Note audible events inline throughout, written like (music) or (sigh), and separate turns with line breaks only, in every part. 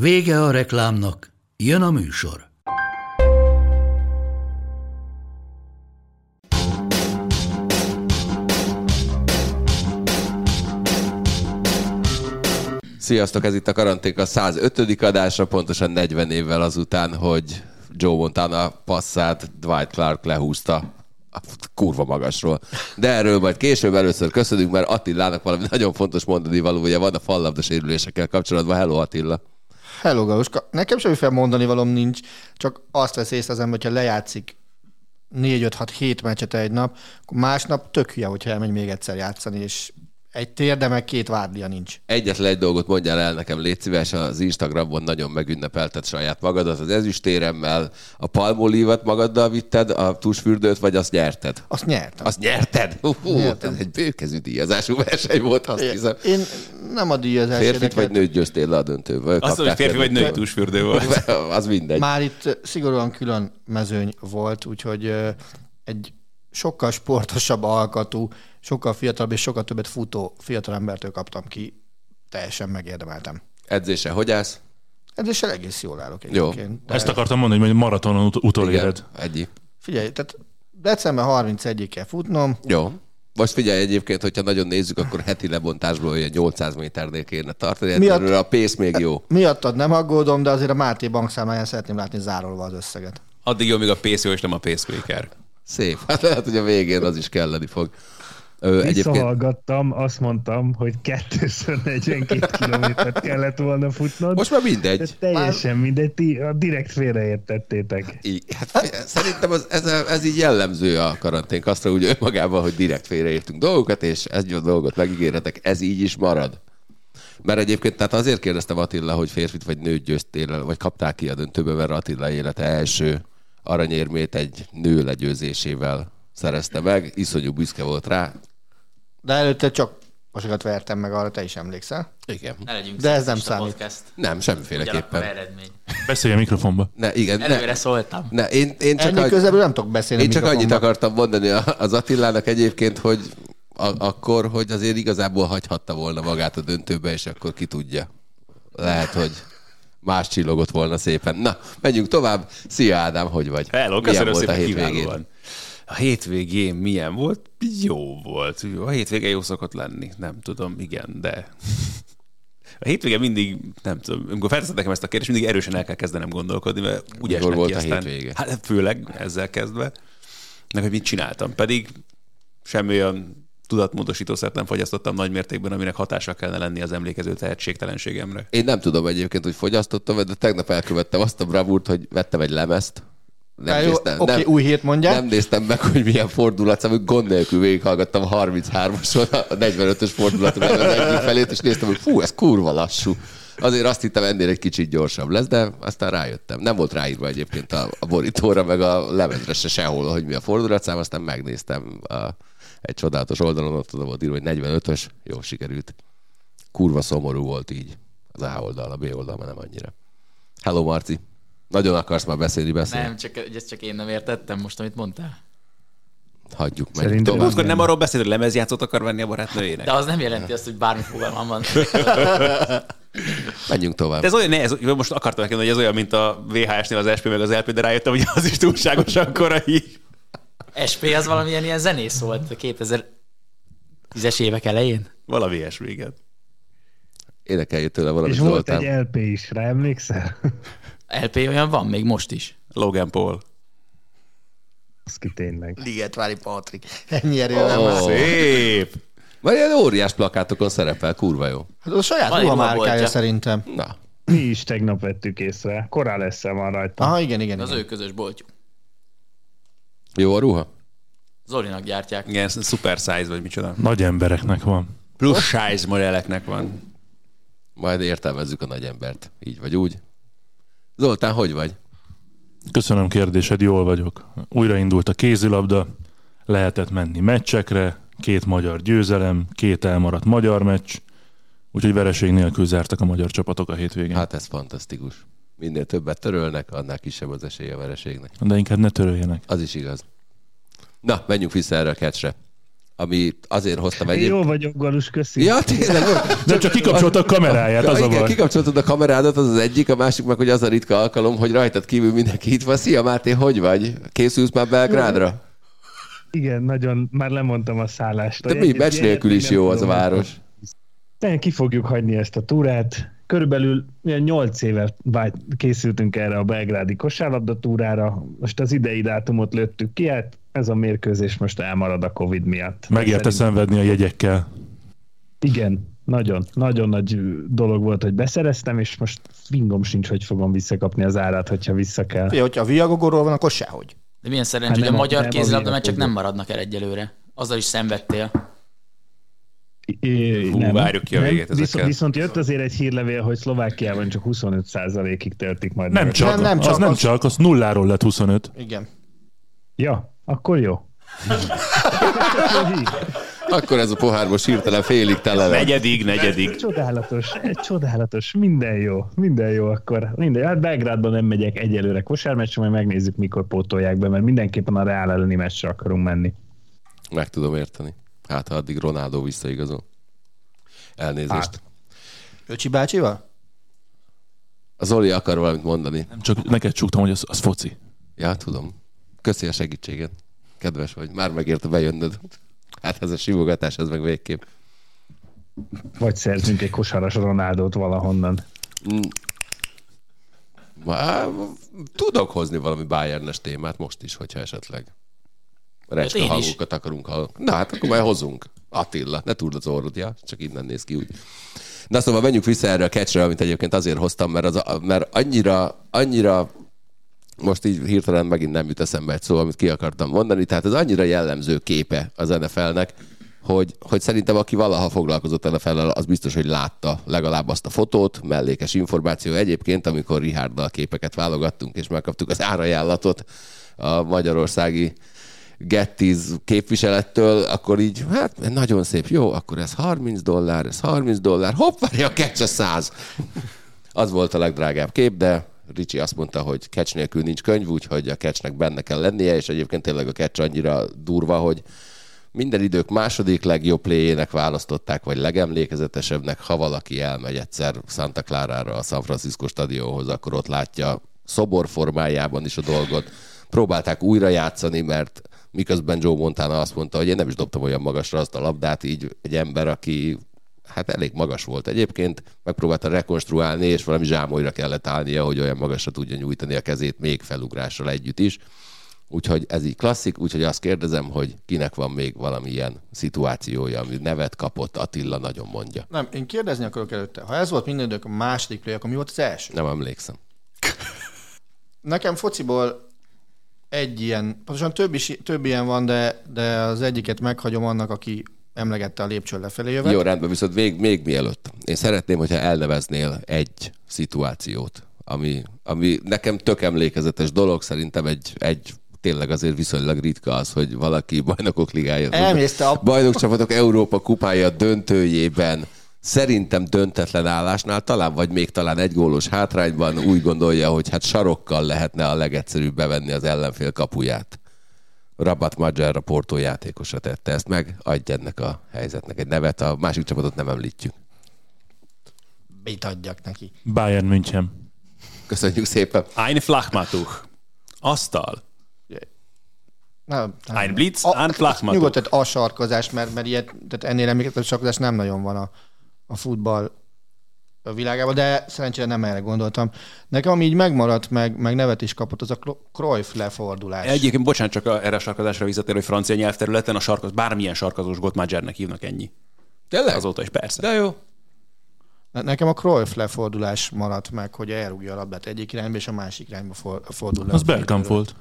Vége a reklámnak, jön a műsor.
Sziasztok, ez itt a Karanténk a 105. adása, pontosan 40 évvel azután, hogy Joe Montana passzát Dwight Clark lehúzta kurva magasról. De erről majd később először köszönünk, mert Attilának valami nagyon fontos mondani valója van a fallabda sérülésekkel kapcsolatban. Hello Attila!
Hello, Galuska. Nekem semmiféle mondani valom nincs, csak azt vesz észre az ember, hogyha lejátszik 4-5-6-7 meccset egy nap, akkor másnap tök hülye, hogyha elmegy még egyszer játszani, és egy térde meg két várdia nincs.
Egyetlen egy dolgot mondjál el nekem, légy szíves, az Instagramon nagyon megünnepelted saját magadat, az ezüstéremmel, a palmolívat magaddal vitted, a tusfürdőt, vagy azt nyerted?
Azt nyertem.
Azt nyerted? Hú,
Nyertem.
ez egy bőkezű díjazású verseny volt, azt hiszem.
Én nem a díjazás
Férfit vagy
érdekelt.
nőt győztél le a döntőből?
Azt hogy férfi vagy női túlsfürdő volt. (laughs)
az mindegy.
Már itt szigorúan külön mezőny volt, úgyhogy egy sokkal sportosabb alkatú, sokkal fiatalabb és sokkal többet futó fiatalembertől kaptam ki. Teljesen megérdemeltem.
Edzése hogy állsz?
Ezzel egész jól állok
Jó.
egyébként. De
Ezt akartam mondani, hogy maratonon ut- utoléred.
Egyi.
Figyelj, tehát december 31-ig kell futnom,
Jó. Most figyelj egyébként, hogyha nagyon nézzük, akkor heti lebontásból olyan 800 méternél kéne tartani.
Miatt-
Miatt... a pész még jó.
Miattad nem aggódom, de azért a Máté bankszámláján szeretném látni zárolva az összeget.
Addig jó, míg a PCO és nem a pacemaker.
Szép. Hát lehet, hogy a végén az is kelleni fog. Ö, egyébként
Visszahallgattam, azt mondtam, hogy 242 kilométert kellett volna futnod.
most már
De
mindegy.
teljesen mindegy, ti a direkt félreértettétek.
Így, hát figyelj, szerintem az, ez, ez, így jellemző a karanténk aztra úgy önmagában, hogy direkt félreértünk dolgokat, és egy dolgot megígérhetek, ez így is marad. Mert egyébként tehát azért kérdeztem Attila, hogy férfit vagy nőt győztél, vagy kapták ki a döntőbe, mert Attila élete első aranyérmét egy nő legyőzésével szerezte meg, iszonyú büszke volt rá.
De előtte csak azokat vertem meg, arra te is emlékszel.
Igen.
Ne legyünk
De ez nem számít.
Podcast.
Nem, semmiféleképpen.
eredmény.
Beszélj a mikrofonba.
Ne, igen,
Előre
ne,
szóltam.
ne, én, én csak,
Ennél
annyi-
közelből nem tudok beszélni.
én csak annyit akartam mondani az Attilának egyébként, hogy a, akkor, hogy azért igazából hagyhatta volna magát a döntőbe, és akkor ki tudja. Lehet, hogy más csillogott volna szépen. Na, menjünk tovább. Szia Ádám, hogy vagy?
Hello, köszönöm
volt a
szépen,
hétvégén?
kiválóan. A hétvégén milyen volt? Jó volt. A hétvége jó szokott lenni. Nem tudom, igen, de... (laughs) A hétvége mindig, nem tudom, amikor felteszed nekem ezt a kérdést, mindig erősen el kell kezdenem gondolkodni, mert úgy
Mikor
esnek
volt
ki
a
aztán,
hétvége?
Hát főleg ezzel kezdve, meg hogy mit csináltam. Pedig semmi olyan tudatmódosítószert nem fogyasztottam nagy mértékben, aminek hatással kellene lenni az emlékező tehetségtelenségemre.
Én nem tudom egyébként, hogy fogyasztottam, de tegnap elkövettem azt a bravúrt, hogy vettem egy lemezt. Nem
Na jó,
néztem,
oké, új hét mondják.
Nem néztem meg, hogy milyen fordulatszám, gond nélkül végighallgattam a 33-oson, a 45-ös fordulaton az egyik felét, és néztem, hogy fú, ez kurva lassú. Azért azt hittem, ennél egy kicsit gyorsabb lesz, de aztán rájöttem. Nem volt ráírva egyébként a, a borítóra, meg a lemezre se sehol, hogy mi a fordulatszám, aztán megnéztem a, egy csodálatos oldalon, ott oda volt írva, hogy 45-ös, jó sikerült. Kurva szomorú volt így az A oldal, a B oldal már nem annyira. Hello, Marci. Nagyon akarsz már beszélni, beszélni.
Nem, csak, ezt csak én nem értettem most, amit mondtál.
Hagyjuk meg.
Szerintem
tovább.
Múltkor nem arról beszélt, hogy lemezjátszót akar venni a barátnőjének.
De az nem jelenti azt, hogy bármi fogalmam van. (laughs)
Menjünk tovább.
De ez olyan, ne, ez, most akartam nekem, hogy ez olyan, mint a VHS-nél az SP meg az LP, de rájöttem, hogy az is túlságosan korai.
SP az valamilyen ilyen zenész volt a 2010-es évek elején.
Valami ilyesmiget.
Énekeljél tőle valamit,
És volt
Zoltán.
egy LP is, rá emlékszel? (laughs)
LP olyan van, még most is.
Logan Paul.
Az ki tényleg.
Ligetvári Patrik. Ennyi erővel
Ó.
már.
Szép!
Vagy ilyen óriás plakátokon szerepel, kurva jó.
Hát az a saját
Van
ruhamárkája szerintem.
Na,
Mi is tegnap vettük észre. Korán lesz van rajta.
Aha, igen, igen.
Az
igen.
ő közös boltjuk.
Jó a ruha?
Zolinak gyártják.
Igen, super size vagy micsoda.
Nagy embereknek van.
Plus size modelleknek van.
Majd értelmezzük a nagy embert. Így vagy úgy. Zoltán, hogy vagy?
Köszönöm kérdésed, jól vagyok. Újraindult a kézilabda, lehetett menni meccsekre, két magyar győzelem, két elmaradt magyar meccs, úgyhogy vereség nélkül zártak a magyar csapatok a hétvégén.
Hát ez fantasztikus. Minél többet törölnek, annál kisebb az esélye a vereségnek.
De inkább ne töröljenek.
Az is igaz. Na, menjünk vissza erre a kecsre. Ami azért hoztam
Én
egyébként.
Jó vagyok, Galus, köszi.
Ja, tényleg.
De csak kikapcsolta a kameráját, az a
igen,
baj.
kikapcsoltad a kamerádat, az az egyik, a másik meg, hogy az a ritka alkalom, hogy rajtad kívül mindenki itt van. Szia Máté, hogy vagy? Készülsz már Belgrádra?
Igen, nagyon, már lemondtam a szállást.
De mi, meccs nélkül is jó az a város.
De ki fogjuk hagyni ezt a túrát. Körülbelül ilyen 8 éve készültünk erre a belgrádi kosárlabda túrára. Most az idei dátumot lőttük ki, hát ez a mérkőzés most elmarad a Covid miatt.
Megérte
Szerintem-
szenvedni a jegyekkel.
Igen, nagyon, nagyon nagy dolog volt, hogy beszereztem, és most fingom sincs, hogy fogom visszakapni az árát, hogyha vissza kell.
Fia, hogyha a Viagogorról van, akkor sehogy.
De milyen szerencsé,
Hát
hogy a magyar kézilabda meccsek
Virakóban.
nem maradnak el egyelőre. Azzal is szenvedtél.
É,
Hú, várjuk ki a végét ezekkel.
Viszont, viszont jött azért egy hírlevél, hogy Szlovákiában csak 25%-ig töltik majd.
Nem csak,
Nem, nem
az
csak,
nem
az-
csak, az nulláról lett 25.
Igen.
Ja, akkor jó.
Akkor ez a pohár most hirtelen félig tele lett.
Negyedik, negyedik.
Csodálatos, csodálatos, minden jó, minden jó akkor. Minden, hát Belgrádban nem megyek egyelőre kosármeccsre, majd megnézzük, mikor pótolják be, mert mindenképpen a Real elleni meccsre akarunk menni.
Meg tudom érteni. Hát, ha addig Ronaldo visszaigazol. Elnézést. Hát.
Öcsi bácsival?
A Zoli akar valamit mondani.
Nem csak neked csuktam, hogy az, az foci.
Ja, tudom. Köszi a segítséget. Kedves vagy. Már megérte bejönnöd. Hát ez a simogatás, ez meg végképp.
Vagy szerzünk egy kosaras Ronaldót valahonnan.
Már tudok hozni valami Bayernes témát most is, hogyha esetleg
én is.
hangokat akarunk hallani. Na hát akkor majd hozunk. Attila, ne túld az orrod, ja? Csak innen néz ki úgy. Na szóval menjünk vissza erre a catchre, amit egyébként azért hoztam, mert, az, mert annyira, annyira most így hirtelen megint nem jut eszembe egy szó, amit ki akartam mondani, tehát ez annyira jellemző képe az NFL-nek, hogy, hogy szerintem aki valaha foglalkozott nfl az biztos, hogy látta legalább azt a fotót, mellékes információ. Egyébként, amikor Richarddal képeket válogattunk, és megkaptuk az árajánlatot a magyarországi Gettiz képviselettől, akkor így, hát nagyon szép, jó, akkor ez 30 dollár, ez 30 dollár, hopp, várja, a a 100. Az volt a legdrágább kép, de Ricsi azt mondta, hogy catch nélkül nincs könyv, úgyhogy a catchnek benne kell lennie, és egyébként tényleg a catch annyira durva, hogy minden idők második legjobb playének választották, vagy legemlékezetesebbnek, ha valaki elmegy egyszer Santa Clara-ra a San Francisco stadionhoz, akkor ott látja szobor formájában is a dolgot. Próbálták újra játszani, mert miközben Joe Montana azt mondta, hogy én nem is dobtam olyan magasra azt a labdát, így egy ember, aki hát elég magas volt egyébként, megpróbálta rekonstruálni, és valami zsámolyra kellett állnia, hogy olyan magasra tudja nyújtani a kezét még felugrással együtt is. Úgyhogy ez így klasszik, úgyhogy azt kérdezem, hogy kinek van még valamilyen szituációja, ami nevet kapott, Attila nagyon mondja.
Nem, én kérdezni akarok előtte. Ha ez volt minden idők a második play, akkor mi volt az első?
Nem emlékszem.
Nekem fociból egy ilyen, pontosan több, is, több ilyen van, de, de az egyiket meghagyom annak, aki emlegette a lépcső lefelé jövet.
Jó, rendben, viszont még, még mielőtt. Én szeretném, hogyha elneveznél egy szituációt, ami, ami nekem tök emlékezetes dolog, szerintem egy, egy tényleg azért viszonylag ritka az, hogy valaki bajnokok ligája.
Elmész te a-
Bajnokcsapatok Európa kupája döntőjében szerintem döntetlen állásnál, talán vagy még talán egy gólos hátrányban úgy gondolja, hogy hát sarokkal lehetne a legegyszerűbb bevenni az ellenfél kapuját. Rabat Magyar a Porto játékosa tette ezt meg, adj ennek a helyzetnek egy nevet, a másik csapatot nem említjük.
Mit adjak neki?
Bayern München.
Köszönjük szépen.
Ein Flachmatuch. Asztal.
Nem, nem.
Ein Blitz,
A-
ein Flachmatuch.
Nyugodtan a sarkozás, mert, mert ilyet, tehát ennél emlékezetes sarkozás nem nagyon van a, a futball a világában, de szerencsére nem erre gondoltam. Nekem, ami így megmaradt, meg, meg nevet is kapott, az a Cruyff lefordulás.
Egyébként, bocsánat, csak a, erre a sarkazásra visszatér, hogy francia nyelvterületen a sarkaz, bármilyen sarkazós gót Magyarnek hívnak ennyi.
Tényleg?
Azóta is persze.
De jó.
Ne- Nekem a Cruyff lefordulás maradt meg, hogy elrúgja a labdát egyik irányba, és a másik irányba for, fordul le.
Az Bergkamp volt.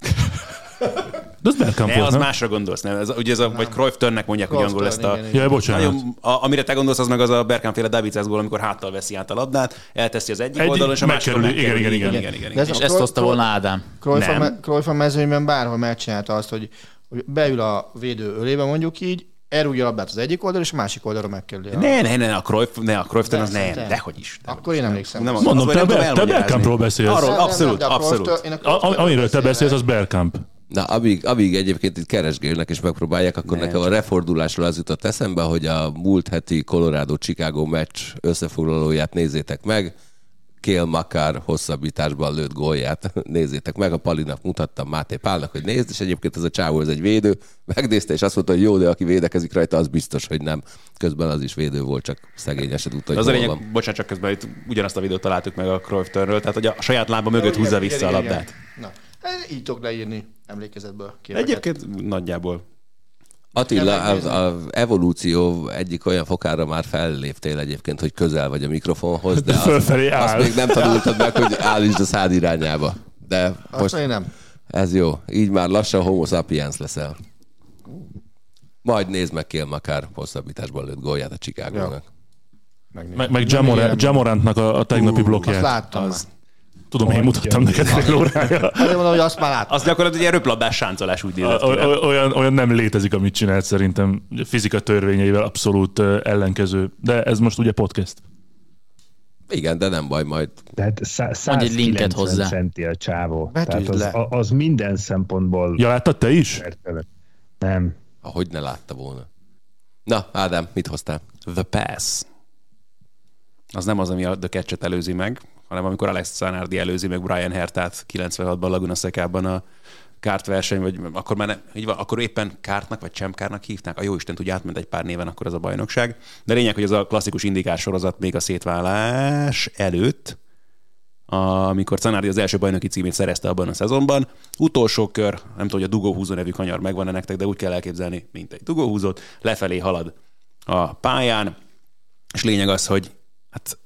(laughs) De az Bergkamp volt,
az
nem?
másra gondolsz, nem? Ez, ugye ez a, vagy Cruyff Tönnek mondják, hogy angol ezt a...
Igen,
Jaj, bocsánat.
Nagyon, a, amire te gondolsz, az meg az a Bergkamp féle Davids gól, amikor háttal veszi át a labdát, elteszi az egyik
Egy-
oldalon, és a
megkerüli, igen, igen,
igen, igen,
De ez
igen.
És
a
ezt hozta volna Ádám.
Cruyff a,
Nem.
mezőnyben bárhol megcsinálta azt, hogy, hogy beül a védő ölébe mondjuk így, elrúgja a labdát az egyik oldalra, és a másik oldalra megkerüli. a-
Ne, ne, ne, a Cruyff, ne, a Cruyff az nem,
te.
dehogy is. dehogy
Akkor én emlékszem.
Nem,
Mondom, te,
nem
te. Bergkampról beszélsz.
Arról,
Nem, nem,
abszolút,
de
abszolút.
én a
A,
Cruyff-től
a- amiről te beszélsz, az Bergkamp.
Na, amíg, amíg egyébként itt keresgélnek és megpróbálják, akkor
Nem,
nekem a refordulásról az jutott eszembe, hogy a múlt heti Colorado-Chicago meccs összefoglalóját nézzétek meg. Kél Makár hosszabbításban lőtt gólját. (laughs) Nézzétek meg, a Palinak mutattam Máté Pálnak, hogy nézd, és egyébként ez a csávó, ez egy védő. Megnézte, és azt mondta, hogy jó, de aki védekezik rajta, az biztos, hogy nem. Közben az is védő volt, csak szegényesen tudta, hogy
Az a lényeg,
van.
bocsánat, csak közben itt ugyanazt a videót találtuk meg a Cruyff tehát hogy a saját lába mögött húzza vissza a labdát.
Na, így tudok leírni emlékezetből. képeket.
Egyébként nagyjából.
Attila, az, az evolúció egyik olyan fokára már felléptél egyébként, hogy közel vagy a mikrofonhoz, de azt, azt még nem tanultad meg, hogy állítsd a szád irányába. De
Azt
most
én nem.
ez jó. Így már lassan homo sapiens leszel. Majd nézd meg Kél Makár hosszabbításban lőtt gólját a Chicagónak.
Meg, meg Jamorant, Jamorantnak a, a tegnapi
Azt
blokkját.
láttam
Az-
már.
Tudom, én mutattam neked fél órája.
Azért mondom, hogy azt már láttam.
Az gyakorlatilag egy röplabdás sáncolás úgy nézett
olyan, olyan nem létezik, amit csinált szerintem. Fizika törvényeivel abszolút ellenkező. De ez most ugye podcast.
Igen, de nem baj, majd
Tehát szá-
Mondj egy linket
190
hozzá.
centi a csávó.
Betűzd
Tehát az,
le.
az minden szempontból
Ja, láttad te is?
Nem.
ahogy ne látta volna. Na, Ádám, mit hoztál?
The Pass. Az nem az, ami a The Catch-et előzi meg, hanem amikor Alex Zanardi előzi meg Brian Hertát 96-ban Laguna Secában a kártverseny, vagy akkor már nem, így van, akkor éppen kártnak, vagy csemkárnak hívták, a jó Isten tudja, átment egy pár néven akkor az a bajnokság. De lényeg, hogy ez a klasszikus indikás sorozat még a szétválás előtt, amikor Zanardi az első bajnoki címét szerezte abban a szezonban. Utolsó kör, nem tudom, hogy a dugóhúzó nevű kanyar megvan-e nektek, de úgy kell elképzelni, mint egy dugóhúzót, lefelé halad a pályán, és lényeg az, hogy hát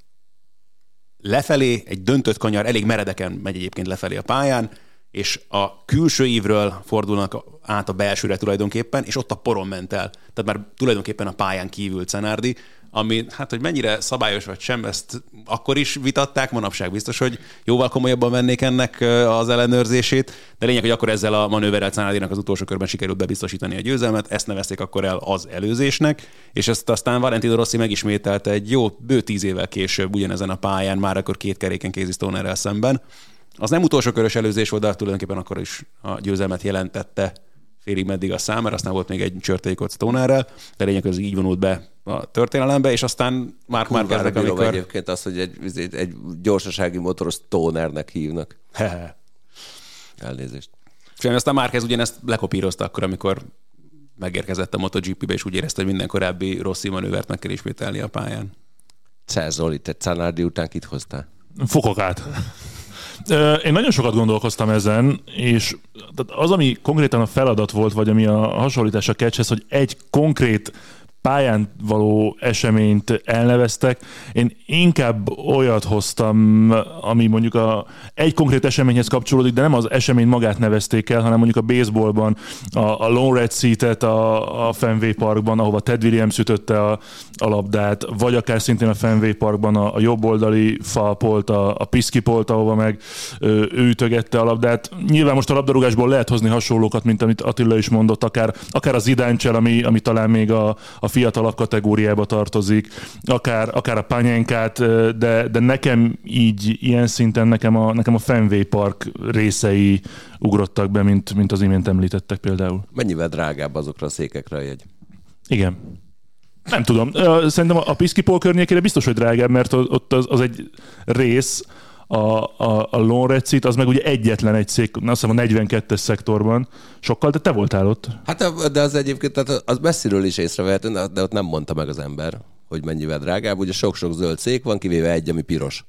lefelé egy döntött kanyar elég meredeken megy egyébként lefelé a pályán, és a külső ívről fordulnak át a belsőre tulajdonképpen, és ott a poron ment el. Tehát már tulajdonképpen a pályán kívül Cenárdi, ami, hát hogy mennyire szabályos vagy sem, ezt akkor is vitatták, manapság biztos, hogy jóval komolyabban vennék ennek az ellenőrzését, de lényeg, hogy akkor ezzel a manőverrel Cenárdinak az utolsó körben sikerült bebiztosítani a győzelmet, ezt nevezték akkor el az előzésnek, és ezt aztán Valentino Rossi megismételte egy jó bő tíz évvel később ugyanezen a pályán, már akkor két keréken Casey Stonerrel szemben. Az nem utolsó körös előzés volt, de tulajdonképpen akkor is a győzelmet jelentette félig meddig a szám, mert aztán volt még egy csörtékot Stonerrel, de lényeg, hogy ez így vonult be a történelembe, és aztán már már kezdek, amikor...
egyébként azt, hogy egy, egy, egy gyorsasági motoros tónernek hívnak. Elnézést.
És aztán Márquez ugyanezt lekopírozta akkor, amikor megérkezett a MotoGP-be, és úgy érezte, hogy minden korábbi rossz manővert meg kell ismételni a pályán.
Czer Zoli, te Canardi után kit hoztál?
Fokok át. Ö, Én nagyon sokat gondolkoztam ezen, és az, ami konkrétan a feladat volt, vagy ami a hasonlítás a catchhez, hogy egy konkrét pályán való eseményt elneveztek. Én inkább olyat hoztam, ami mondjuk a, egy konkrét eseményhez kapcsolódik, de nem az esemény magát nevezték el, hanem mondjuk a baseballban a, a Lone Red Seat-et a, a Fenway Parkban, ahova Ted Williams ütötte a, a labdát, vagy akár szintén a Fenway Parkban a, a jobboldali falpolt, a, a piszkipolt, ahova meg ő ütögette a labdát. Nyilván most a labdarúgásból lehet hozni hasonlókat, mint amit Attila is mondott, akár, akár az idáncsel, ami, ami talán még a, a fiatalabb kategóriába tartozik, akár, akár a panyénkát, de, de nekem így, ilyen szinten nekem a, nekem a Fenway Park részei ugrottak be, mint, mint az imént említettek például.
Mennyivel drágább azokra a székekre a jegy?
Igen. Nem tudom. Szerintem a Piszkipol környékére biztos, hogy drágább, mert ott az, az egy rész, a, a, a Seat, az meg ugye egyetlen egy szék, azt hiszem a 42-es szektorban. Sokkal, de te voltál ott.
Hát de az egyébként, tehát az messziről is észrevehető, de ott nem mondta meg az ember, hogy mennyivel drágább. Ugye sok-sok zöld szék van, kivéve egy, ami piros.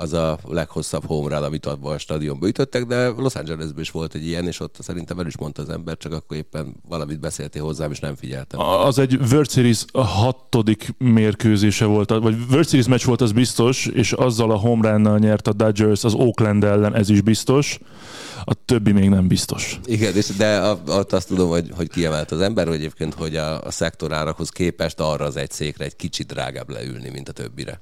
Az a leghosszabb home run, amit abban a stadionban ütöttek, de Los Angelesben is volt egy ilyen, és ott szerintem el is mondta az ember, csak akkor éppen valamit beszéltél hozzám, és nem figyeltem.
Az egy World Series hatodik mérkőzése volt, vagy World Series meccs volt, az biztos, és azzal a home run nyert a Dodgers az Oakland ellen, ez is biztos. A többi még nem biztos.
Igen, és de a- ott azt tudom, hogy, hogy kiemelt az ember, hogy egyébként, hogy a, a szektorárakhoz képest arra az egy székre egy kicsit drágább leülni, mint a többire.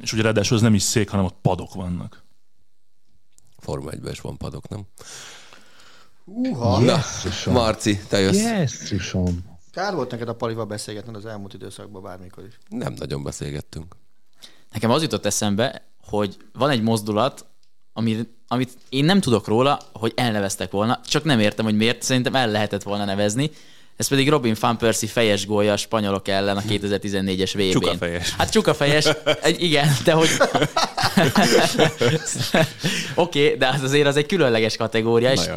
És ugye ráadásul az nem is szék, hanem ott padok vannak.
Forma 1 is van padok, nem?
Uha.
Na, Marci, te jössz.
Jesszusom.
Kár volt neked a palival beszélgetned az elmúlt időszakban bármikor is.
Nem nagyon beszélgettünk.
Nekem az jutott eszembe, hogy van egy mozdulat, ami, amit én nem tudok róla, hogy elneveztek volna, csak nem értem, hogy miért, szerintem el lehetett volna nevezni. Ez pedig Robin Van Persie fejes gólja a spanyolok ellen a 2014-es VB-n.
Csukafejes.
Hát csukafejes, egy, igen, de hogy... (laughs) Oké, okay, de az azért az egy különleges kategória, és
jó.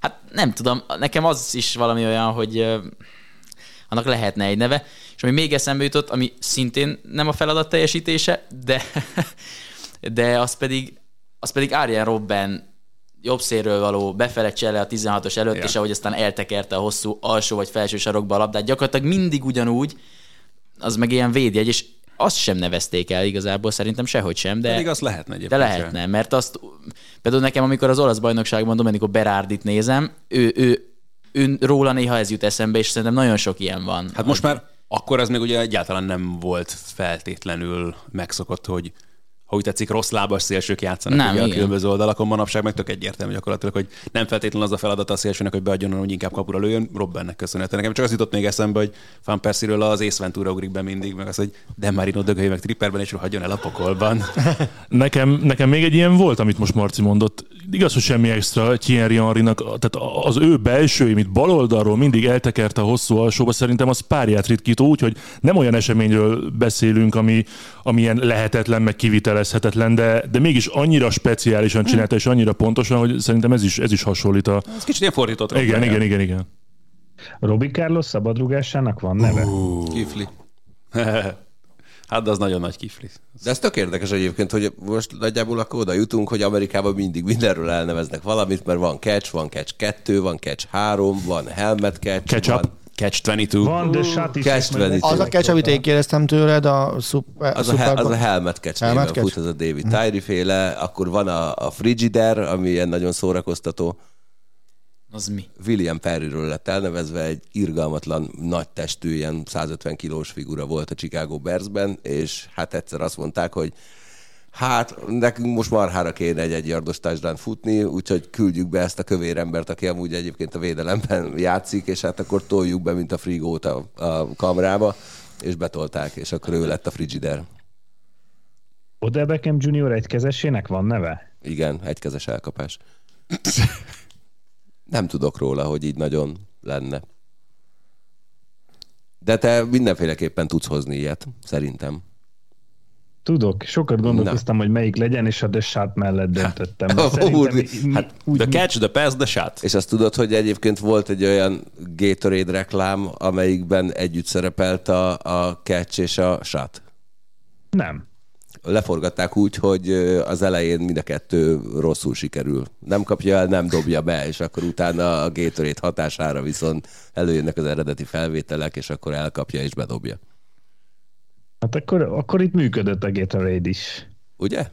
hát nem tudom, nekem az is valami olyan, hogy annak lehetne egy neve, és ami még eszembe jutott, ami szintén nem a feladat teljesítése, de, de az pedig, az pedig Arjen Robben jobb szélről való befele csele a 16-os előtt,
Ja.
és ahogy aztán eltekerte a hosszú alsó vagy felső sarokba a labdát, gyakorlatilag mindig ugyanúgy, az meg ilyen védjegy, és azt sem nevezték el igazából, szerintem sehogy sem, de...
Pedig azt lehetne
De
egyébként.
lehetne, mert azt például nekem, amikor az olasz bajnokságban Domenico Berardit nézem, ő, ő, ő, róla néha ez jut eszembe, és szerintem nagyon sok ilyen van.
Hát most már akkor ez még ugye egyáltalán nem volt feltétlenül megszokott, hogy ha úgy tetszik, rossz lábas szélsők játszanak
Nem,
ugye a különböző oldalakon. Manapság meg tök egyértelmű gyakorlatilag, hogy nem feltétlenül az a feladat a szélsőnek, hogy beadjon, hogy inkább kapura lőjön. Robbennek köszönhetően. Nekem csak az jutott még eszembe, hogy Van Persie-ről az Ace Ventura ugrik be mindig, meg az, hogy Dan Marino dögölj meg tripperben, és hagyjon el a pokolban. (laughs)
Nekem, nekem még egy ilyen volt, amit most Marci mondott. Igaz, hogy semmi extra Thierry Henrynak, tehát az ő belső, amit bal oldalról mindig eltekerte a hosszú alsóba, szerintem az párját ritkító, úgyhogy nem olyan eseményről beszélünk, ami, ami ilyen lehetetlen, meg kivitelezhetetlen, de, de mégis annyira speciálisan csinálta, és annyira pontosan, hogy szerintem ez is, ez is hasonlít a...
Ez kicsit ilyen fordított.
Igen,
Robben,
igen, igen, igen.
Robi Carlos szabadrugásának van neve?
Kifli. (laughs)
hát de az nagyon nagy kifli.
De ez tök érdekes egyébként, hogy most nagyjából akkor oda jutunk, hogy Amerikában mindig mindenről elneveznek valamit, mert van catch, van catch 2, van catch 3, van helmet catch,
Ketchup.
van
Catch 22.
Van, de shot is.
Catch
majd
22.
Az a catch, amit én kérdeztem tőled, a szuper,
Az a, hel, az a helmet catch
Helmet catch?
fut, az a David Tyree féle, akkor van a, a Frigider, ami ilyen nagyon szórakoztató.
Az mi?
William Perryről lett elnevezve, egy irgalmatlan nagy testű, ilyen 150 kilós figura volt a Chicago Bearsben, és hát egyszer azt mondták, hogy hát nekünk most marhára kéne egy egyardos touchdown futni, úgyhogy küldjük be ezt a kövér embert, aki amúgy egyébként a védelemben játszik, és hát akkor toljuk be, mint a frigót a, a kamrába, és betolták, és akkor ő lett a frigider.
Odell Beckham Jr. egykezesének van neve?
Igen, egykezes elkapás. (laughs) Nem tudok róla, hogy így nagyon lenne. De te mindenféleképpen tudsz hozni ilyet, szerintem.
Tudok, sokat gondolkoztam, hogy melyik legyen, és a The Shot mellett döntöttem. De (laughs)
úr,
mi-
hát
úgy,
The catch, the pass, the shot.
És azt tudod, hogy egyébként volt egy olyan Gatorade reklám, amelyikben együtt szerepelt a, a catch és a shot.
Nem.
Leforgatták úgy, hogy az elején mind a kettő rosszul sikerül. Nem kapja el, nem dobja be, és akkor utána a Gatorade hatására viszont előjönnek az eredeti felvételek, és akkor elkapja és bedobja.
Hát akkor, akkor itt működött a Gatorade is.
Ugye?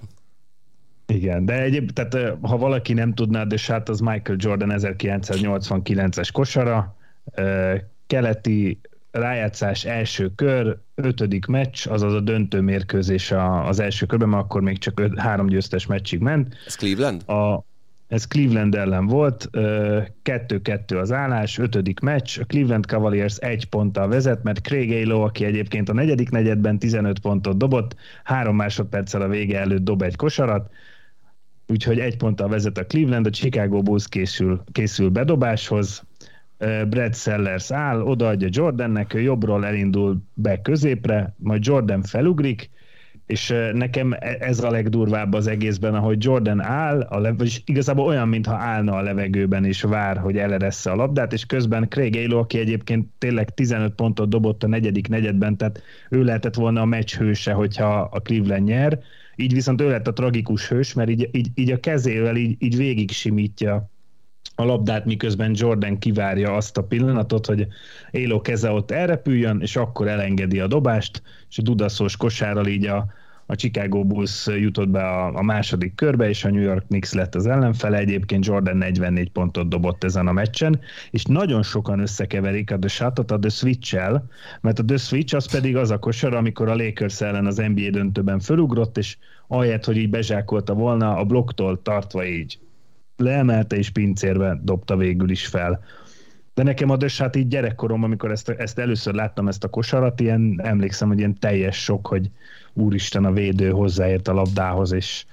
Igen, de egyéb, tehát ha valaki nem tudná, de hát az Michael Jordan 1989-es kosara, keleti rájátszás első kör, ötödik meccs, azaz a döntő mérkőzés az első körben, mert akkor még csak öt, három győztes meccsig ment.
Ez Cleveland?
A, ez Cleveland ellen volt, ö, 2-2 az állás, ötödik meccs, a Cleveland Cavaliers egy ponttal vezet, mert Craig Alo, aki egyébként a negyedik negyedben 15 pontot dobott, három másodperccel a vége előtt dob egy kosarat, úgyhogy egy ponttal vezet a Cleveland, a Chicago Bulls készül, készül bedobáshoz, Brad Sellers áll, odaadja Jordannek, ő jobbról elindul be középre, majd Jordan felugrik, és nekem e- ez a legdurvább az egészben, ahogy Jordan áll, a le- vagyis igazából olyan, mintha állna a levegőben és vár, hogy eleressze a labdát, és közben Craig Alo, aki egyébként tényleg 15 pontot dobott a negyedik negyedben, tehát ő lehetett volna a meccs hőse, hogyha a Cleveland nyer, így viszont ő lett a tragikus hős, mert így, így, így a kezével így, így végig simítja a labdát, miközben Jordan kivárja azt a pillanatot, hogy Élo keze ott elrepüljön, és akkor elengedi a dobást, és a dudaszós kosárral így a, a Chicago Bulls jutott be a, a második körbe, és a New York Knicks lett az ellenfele. Egyébként Jordan 44 pontot dobott ezen a meccsen, és nagyon sokan összekeverik a The Shotot a The Switch-el, mert a The Switch az pedig az a kosar, amikor a Lakers ellen az NBA döntőben fölugrott, és ahelyett, hogy így bezsákolta volna, a blokktól tartva így leemelte és pincérbe dobta végül is fel. De nekem a dös, hát így gyerekkorom, amikor ezt, ezt először láttam, ezt a kosarat, ilyen, emlékszem, hogy ilyen teljes sok, hogy úristen a védő hozzáért a labdához, és,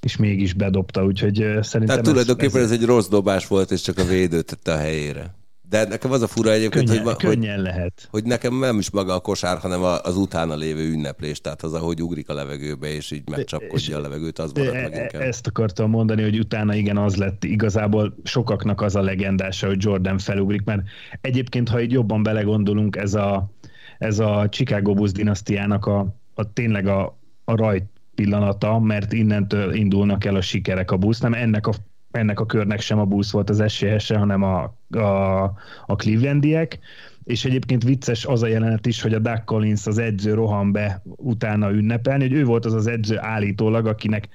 és mégis bedobta, úgyhogy szerintem...
Tehát tulajdonképpen ez, ez egy rossz dobás volt, és csak a védő tette a helyére. De nekem az a fura egyébként,
könnyen,
hogy,
könnyen
hogy,
lehet.
hogy nekem nem is maga a kosár, hanem az utána lévő ünneplés, tehát az, ahogy ugrik a levegőbe, és így megcsapkodja a levegőt, az maradt meg inkább.
Ezt akartam mondani, hogy utána igen, az lett igazából sokaknak az a legendása, hogy Jordan felugrik, mert egyébként, ha így jobban belegondolunk, ez a, ez a Chicago Bulls dinasztiának a, a tényleg a, a rajt pillanata, mert innentől indulnak el a sikerek a busz, nem ennek a ennek a körnek sem a busz volt az esélyese, hanem a, a, a Clevelandiek, és egyébként vicces az a jelenet is, hogy a Doug Collins az edző rohan be utána ünnepelni, hogy ő volt az az edző állítólag, akinek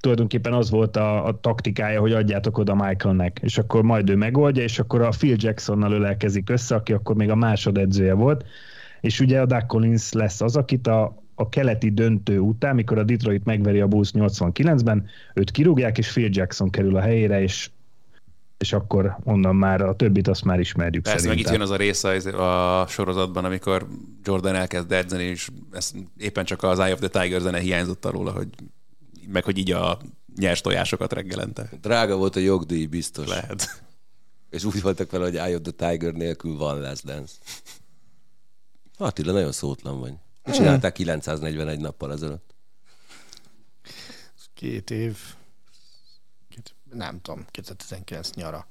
tulajdonképpen az volt a, a taktikája, hogy adjátok oda Michaelnek, és akkor majd ő megoldja, és akkor a Phil Jacksonnal ölelkezik össze, aki akkor még a másodedzője volt, és ugye a Doug Collins lesz az, akit a, a keleti döntő után, mikor a Detroit megveri a Bulls 89-ben, őt kirúgják, és Phil Jackson kerül a helyére, és és akkor onnan már a többit azt már ismerjük
Persze, meg itt jön az a része a sorozatban, amikor Jordan elkezd edzeni, és ez éppen csak az Eye of the Tiger zene hiányzott róla, hogy meg hogy így a nyers tojásokat reggelente.
Drága volt a jogdíj, biztos.
Lehet.
És úgy voltak vele, hogy Eye of the Tiger nélkül van lesz dance. Attila, nagyon szótlan vagy. Mit csinálták 941 nappal ezelőtt?
Két év, két, nem tudom, 2019 nyara.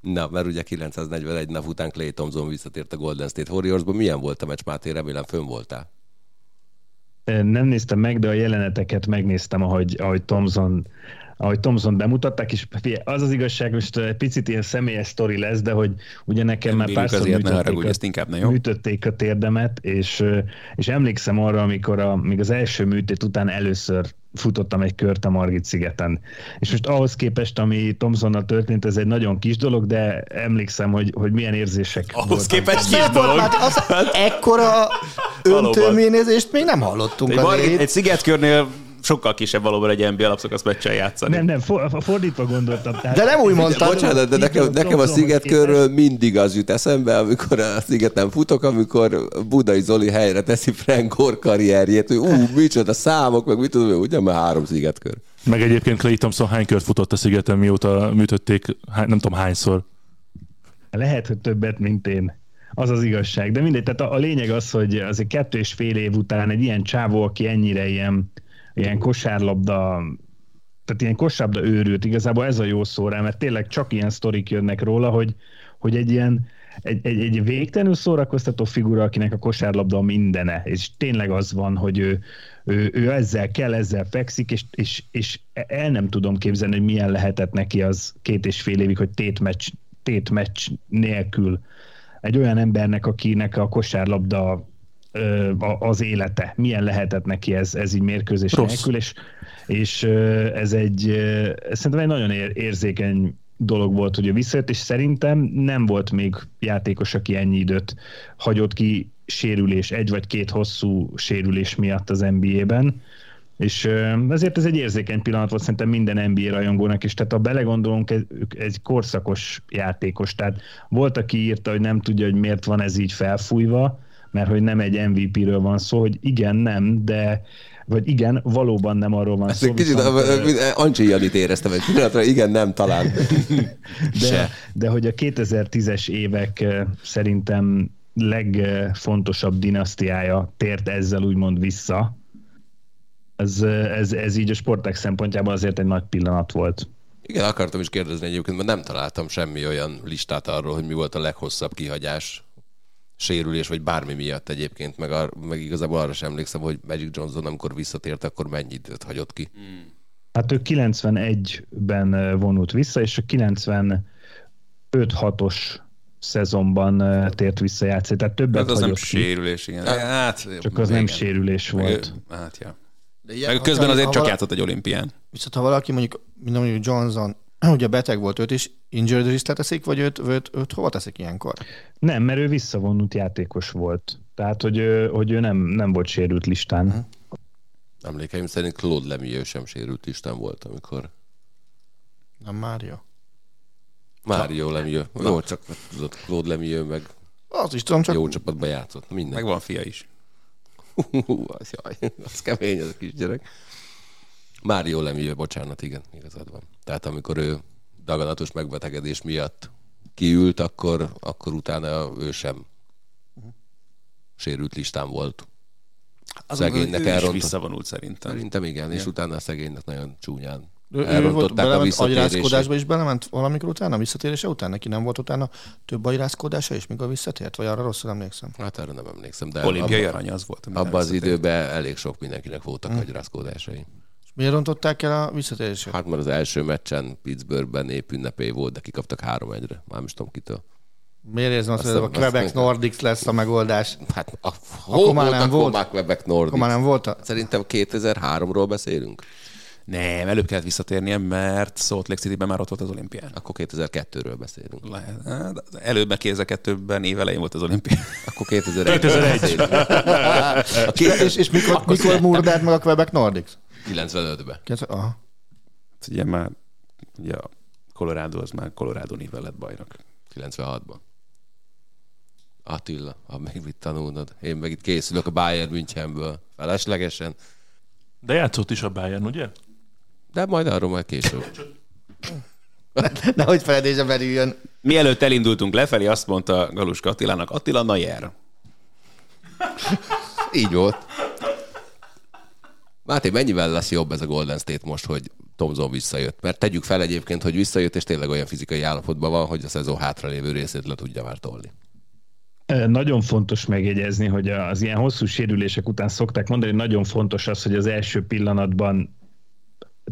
Na, mert ugye 941 nap után Clay Thompson visszatért a Golden State Warriorsba. Milyen volt a meccs, Máté? Remélem fönn voltál.
Nem néztem meg, de a jeleneteket megnéztem, ahogy, ahogy Thompson ahogy Thomson bemutatták, és az az igazság, most egy picit ilyen személyes sztori lesz, de hogy ugye nekem
Nem
már párszor
azért, ne
műtötték,
haragudj,
a,
ezt inkább ne, jó?
műtötték a térdemet, és, és emlékszem arra, amikor a, még az első műtét után először futottam egy kört a Margit szigeten. És most ahhoz képest, ami Thomsonnal történt, ez egy nagyon kis dolog, de emlékszem, hogy, hogy milyen érzések
Ahhoz
voltak.
képest kis
Nem
dolog.
volt, hát az, ekkora öntőménézést még nem hallottunk
Egy, Margit, egy szigetkörnél sokkal kisebb valóban egy NBA alapszakasz meccsen játszani.
Nem, nem, for, fordítva gondoltam. Tehát
De nem úgy mondtad.
Bocsánat, de nekem, nekem a szigetkörről mindig az jut eszembe, amikor a szigeten futok, amikor Budai Zoli helyre teszi Frank Gore karrierjét, hogy ú, (laughs) micsoda számok, meg mit tudom, ugye már három szigetkör.
Meg egyébként Clay Thompson hány kört futott a szigeten, mióta műtötték, hány, nem tudom hányszor.
Lehet, hogy többet, mint én. Az az igazság. De mindegy, tehát a, a lényeg az, hogy azért kettő és fél év után egy ilyen csávó, aki ennyire ilyen, ilyen kosárlabda tehát ilyen kosárlabda őrült, igazából ez a jó szó rá, mert tényleg csak ilyen sztorik jönnek róla, hogy, hogy egy ilyen egy, egy, egy végtelenül szórakoztató figura, akinek a kosárlabda a mindene, és tényleg az van, hogy ő, ő, ő ezzel kell, ezzel fekszik, és, és, és el nem tudom képzelni, hogy milyen lehetett neki az két és fél évig, hogy tétmeccs, tétmeccs nélkül. Egy olyan embernek, akinek a kosárlabda az élete, milyen lehetett neki ez, ez így mérkőzés
Rossz.
nélkül, és, és ez egy, ez szerintem egy nagyon ér, érzékeny dolog volt, hogy ő visszajött, és szerintem nem volt még játékos, aki ennyi időt hagyott ki sérülés, egy vagy két hosszú sérülés miatt az NBA-ben, és ezért ez egy érzékeny pillanat volt szerintem minden NBA rajongónak, és tehát ha belegondolunk, ez egy korszakos játékos, tehát volt, aki írta, hogy nem tudja, hogy miért van ez így felfújva, mert hogy nem egy MVP-ről van szó, hogy igen, nem, de vagy igen, valóban nem arról van
Ezt
szó.
egy kicsit
viszont,
Ancsi Janit éreztem egy pillanatra, igen, nem, talán. (laughs)
de, de hogy a 2010-es évek szerintem legfontosabb dinasztiája tért ezzel úgymond vissza. Ez, ez, ez így a sporták szempontjából azért egy nagy pillanat volt.
Igen, akartam is kérdezni egyébként, mert nem találtam semmi olyan listát arról, hogy mi volt a leghosszabb kihagyás sérülés, vagy bármi miatt egyébként, meg, ar, meg igazából arra sem emlékszem, hogy Magic Johnson, amikor visszatért, akkor mennyi időt hagyott ki.
Hát ő 91-ben vonult vissza, és a 95-6-os szezonban tért vissza játszani, tehát többet
Hát az nem
ki.
sérülés, igen. Hát,
Csak az nem sérülés volt.
Hát, ja.
De ilyen,
Meg közben azért
ha
csak
vala-
játszott egy olimpián.
Viszont ha valaki mondjuk, mint mondjuk Johnson, ugye beteg volt őt is, injured list teszik, vagy őt, őt, őt hova teszik ilyenkor?
Nem, mert ő visszavonult játékos volt. Tehát, hogy ő, hogy ő nem, nem volt sérült listán.
Mhm.
Emlékeim szerint Claude Lemieux sem sérült Isten volt, amikor
Nem Mário.
Mário Lemieux. Jó, csak tudod, Claude Lemieux meg
Az is tudom, csak
jó csapatban játszott. Minden.
Meg van fia is.
Hú, az, jaj, az kemény az a kisgyerek. Mário Lemieux, bocsánat, igen, igazad van. Tehát amikor ő daganatos megbetegedés miatt kiült, akkor, akkor utána ő sem sérült listán volt. Szegénynek
ő is
elrontott.
visszavonult szerintem.
Szerintem igen, és utána a szegénynek nagyon csúnyán
ő, ő volt,
elrontották a visszatérését.
is belement valamikor utána, a visszatérése után? Neki nem volt utána több agyrázkódása is, mikor visszatért? Vagy arra rosszul emlékszem?
Hát erre nem emlékszem, de
Olimpiai
abba,
arany az volt.
abban az időben elég sok mindenkinek voltak hmm. agyrázkódásai.
Miért rontották el a visszatérését?
Hát mert az első meccsen Pittsburghben nép ünnepé volt, de kikaptak három egyre. Már nem is tudom kitől.
Miért érzem azt,
Azt
hogy a Quebec Nordics lesz a megoldás?
Hát a,
Akkor
hol
már nem volt?
Romák Quebec Nordics?
Akkor már nem volt a...
Szerintem 2003-ról beszélünk.
Nem, előbb kellett visszatérnie, mert Salt Lake City-ben már ott volt az olimpián.
Akkor 2002-ről beszélünk.
Lehet. Hát, Előbb meg 2002-ben év elején volt az olimpia.
Akkor 2001 2001. A
És, és, és mikor, mikor murdált meg a Quebec Nordics?
95-ben.
Két- Aha.
Hát Ugye már ugye a Colorado az már Colorado névvel lett bajnok.
96-ban. Attila, ha még mit tanulnod. Én meg itt készülök a Bayern Münchenből. Feleslegesen.
De játszott is a Bayern, ugye?
De majd arról majd később. (laughs)
Nehogy feledése belüljön.
Mielőtt elindultunk lefelé, azt mondta Galuska Attilának, Attila Nayer.
Így volt. Máté, mennyivel lesz jobb ez a Golden State most, hogy Tomzon visszajött? Mert tegyük fel egyébként, hogy visszajött, és tényleg olyan fizikai állapotban van, hogy a szezon hátralévő részét le tudja már tolni.
Nagyon fontos megjegyezni, hogy az ilyen hosszú sérülések után szokták mondani, hogy nagyon fontos az, hogy az első pillanatban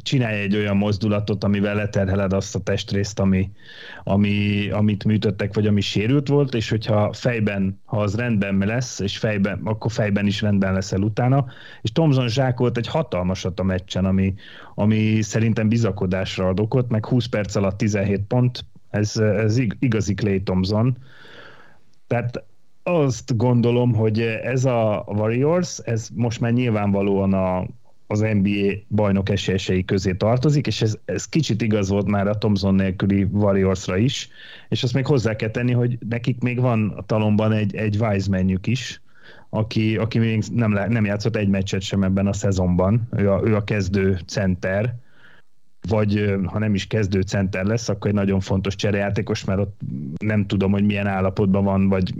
csinálj egy olyan mozdulatot, amivel leterheled azt a testrészt, ami, ami, amit műtöttek, vagy ami sérült volt, és hogyha fejben, ha az rendben lesz, és fejben, akkor fejben is rendben leszel utána. És Thomson zsákolt egy hatalmasat a meccsen, ami, ami szerintem bizakodásra ad okot, meg 20 perc alatt 17 pont, ez, ez ig- igazi Clay Thompson. Tehát azt gondolom, hogy ez a Warriors, ez most már nyilvánvalóan a, az NBA bajnok esélyesei közé tartozik, és ez, ez kicsit igaz volt már a Thompson nélküli Warriorsra is, és azt még hozzá kell tenni, hogy nekik még van a talomban egy, egy Wisemanjük is, aki, aki még nem, nem játszott egy meccset sem ebben a szezonban, ő a, ő a kezdő center, vagy ha nem is kezdő center lesz, akkor egy nagyon fontos cserejátékos, mert ott nem tudom, hogy milyen állapotban van, vagy,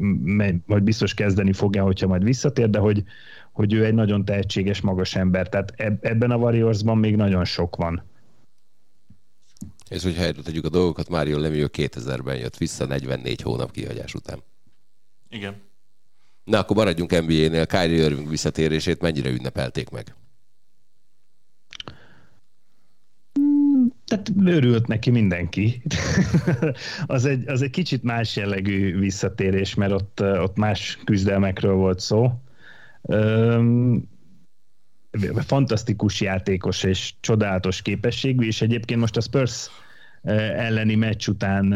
vagy biztos kezdeni fogja, hogyha majd visszatér, de hogy, hogy ő egy nagyon tehetséges, magas ember. Tehát eb- ebben a Warriorsban még nagyon sok van.
És hogyha helyre tegyük a dolgokat, Mário Lemieux 2000-ben jött vissza 44 hónap kihagyás után.
Igen.
Na, akkor maradjunk NBA-nél. Kyrie Irving visszatérését mennyire ünnepelték meg?
Tehát örült neki mindenki. (laughs) az, egy, az egy kicsit más jellegű visszatérés, mert ott, ott más küzdelmekről volt szó. Fantasztikus játékos és csodálatos képességű, és egyébként most a Spurs elleni meccs után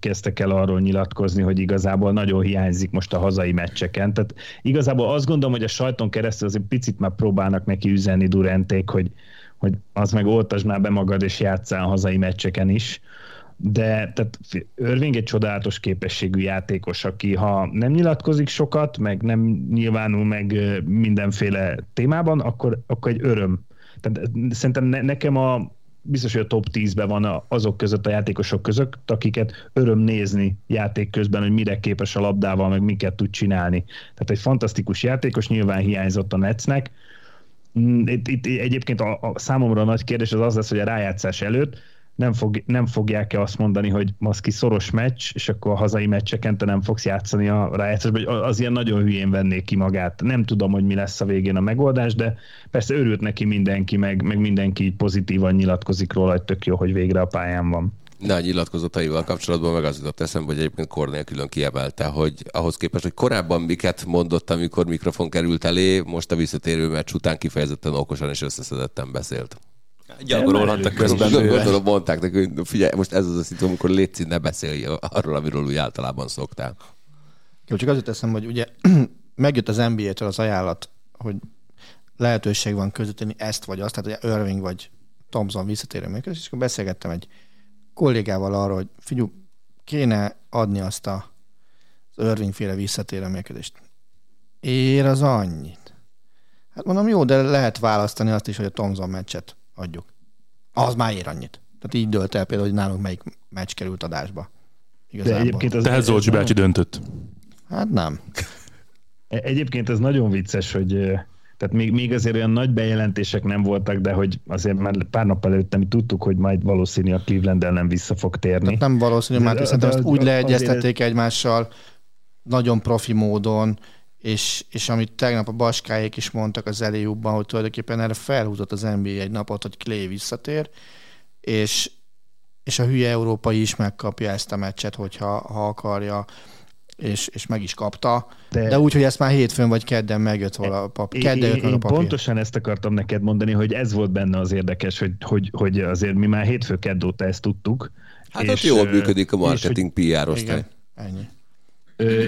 kezdtek el arról nyilatkozni, hogy igazából nagyon hiányzik most a hazai meccseken. Tehát igazából azt gondolom, hogy a sajton keresztül azért picit már próbálnak neki üzenni Duranték, hogy, hogy az meg oltasd már be magad, és játszál a hazai meccseken is. De tehát Irving egy csodálatos képességű játékos, aki ha nem nyilatkozik sokat, meg nem nyilvánul meg mindenféle témában, akkor, akkor egy öröm. Tehát szerintem ne, nekem a biztos, hogy a top 10-ben van azok között a játékosok között, akiket öröm nézni játék közben, hogy mire képes a labdával, meg miket tud csinálni. Tehát egy fantasztikus játékos, nyilván hiányzott a Netsznek. Itt, itt egyébként a, a számomra a nagy kérdés az az lesz, hogy a rájátszás előtt nem, fog, nem fogják-e azt mondani, hogy maszki szoros meccs, és akkor a hazai meccseken te nem fogsz játszani a rájátszásban, vagy az ilyen nagyon hülyén vennék ki magát. Nem tudom, hogy mi lesz a végén a megoldás, de persze örült neki mindenki, meg, meg mindenki pozitívan nyilatkozik róla, hogy tök jó, hogy végre a pályán van.
Na, a nyilatkozataival kapcsolatban meg az jutott eszembe, hogy egyébként Kornél külön kiemelte, hogy ahhoz képest, hogy korábban miket mondott, amikor mikrofon került elé, most a visszatérő meccs után kifejezetten okosan és összeszedetten beszélt.
Gyakorolhattak közben
Gondolom, mondták neki, hogy figyelj, most ez az a szitu, amikor létszik, ne beszélj arról, amiről úgy általában szoktál.
Jó, csak azért teszem, hogy ugye (clears throat) megjött az NBA-től az ajánlat, hogy lehetőség van közötteni ezt vagy azt, tehát ugye Irving vagy Thompson visszatérő működés, és akkor beszélgettem egy kollégával arról, hogy figyelj, kéne adni azt a, az Irving féle visszatérő működést. Ér az annyit. Hát mondom, jó, de lehet választani azt is, hogy a Thompson meccset adjuk. Az már ér annyit. Tehát így dölt el például, hogy nálunk melyik meccs került adásba.
De
Igazából.
egyébként az,
Tehát Zolcsi bácsi döntött.
Hát nem.
Egyébként ez nagyon vicces, hogy tehát még, még azért olyan nagy bejelentések nem voltak, de hogy azért már pár nap előtt mi tudtuk, hogy majd valószínű a Cleveland nem vissza fog térni.
Tehát nem valószínű,
De-
mert
de-
szerintem
de
ezt úgy leegyeztették egymással nagyon profi módon, és, és amit tegnap a Baskáék is mondtak az eléjúbban, hogy tulajdonképpen erre felhúzott az NBA egy napot, hogy Clay visszatér, és, és a hülye európai is megkapja ezt a meccset, hogyha ha akarja, és, és meg is kapta. De, de úgy, hogy ezt már hétfőn vagy kedden megjött vala a papír. Kedden jött
én,
meg a papír.
pontosan ezt akartam neked mondani, hogy ez volt benne az érdekes, hogy, hogy, hogy azért mi már hétfő kedd óta ezt tudtuk.
Hát ott jól működik a
és
marketing PR osztály.
Igen, ennyi.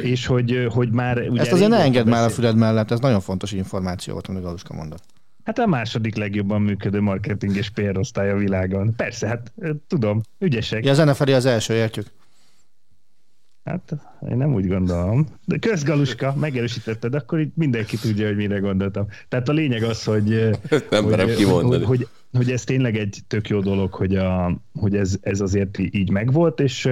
És hogy, hogy már... Ugye
Ezt azért ne engedd már a füled mellett, ez nagyon fontos információ volt, amit Galuska mondott.
Hát a második legjobban működő marketing és PR osztály a világon. Persze, hát tudom, ügyesek.
Ja, az NFL az első, értjük?
Hát én nem úgy gondolom. De közgaluska, megerősítetted, akkor itt mindenki tudja, hogy mire gondoltam. Tehát a lényeg az, hogy, (laughs)
Nem
hogy,
kimondani.
hogy, hogy, hogy ez tényleg egy tök jó dolog, hogy, a, hogy ez, ez azért így megvolt, és,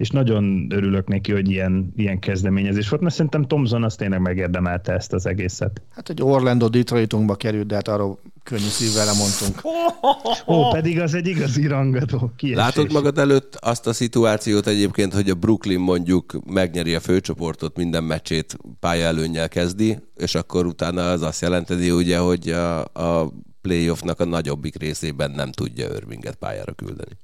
és nagyon örülök neki, hogy ilyen, ilyen kezdeményezés volt, mert szerintem Thomson azt tényleg megérdemelte ezt az egészet.
Hát egy Orlando Detroitunkba került, de hát arról könnyű szívvel lemondtunk.
Ó, pedig az egy igazi rangadó kiesés.
Látod magad előtt azt a szituációt egyébként, hogy a Brooklyn mondjuk megnyeri a főcsoportot, minden meccsét pályaelőnnyel kezdi, és akkor utána az azt jelenteni, ugye, hogy a, a playoffnak a nagyobbik részében nem tudja Irvinget pályára küldeni.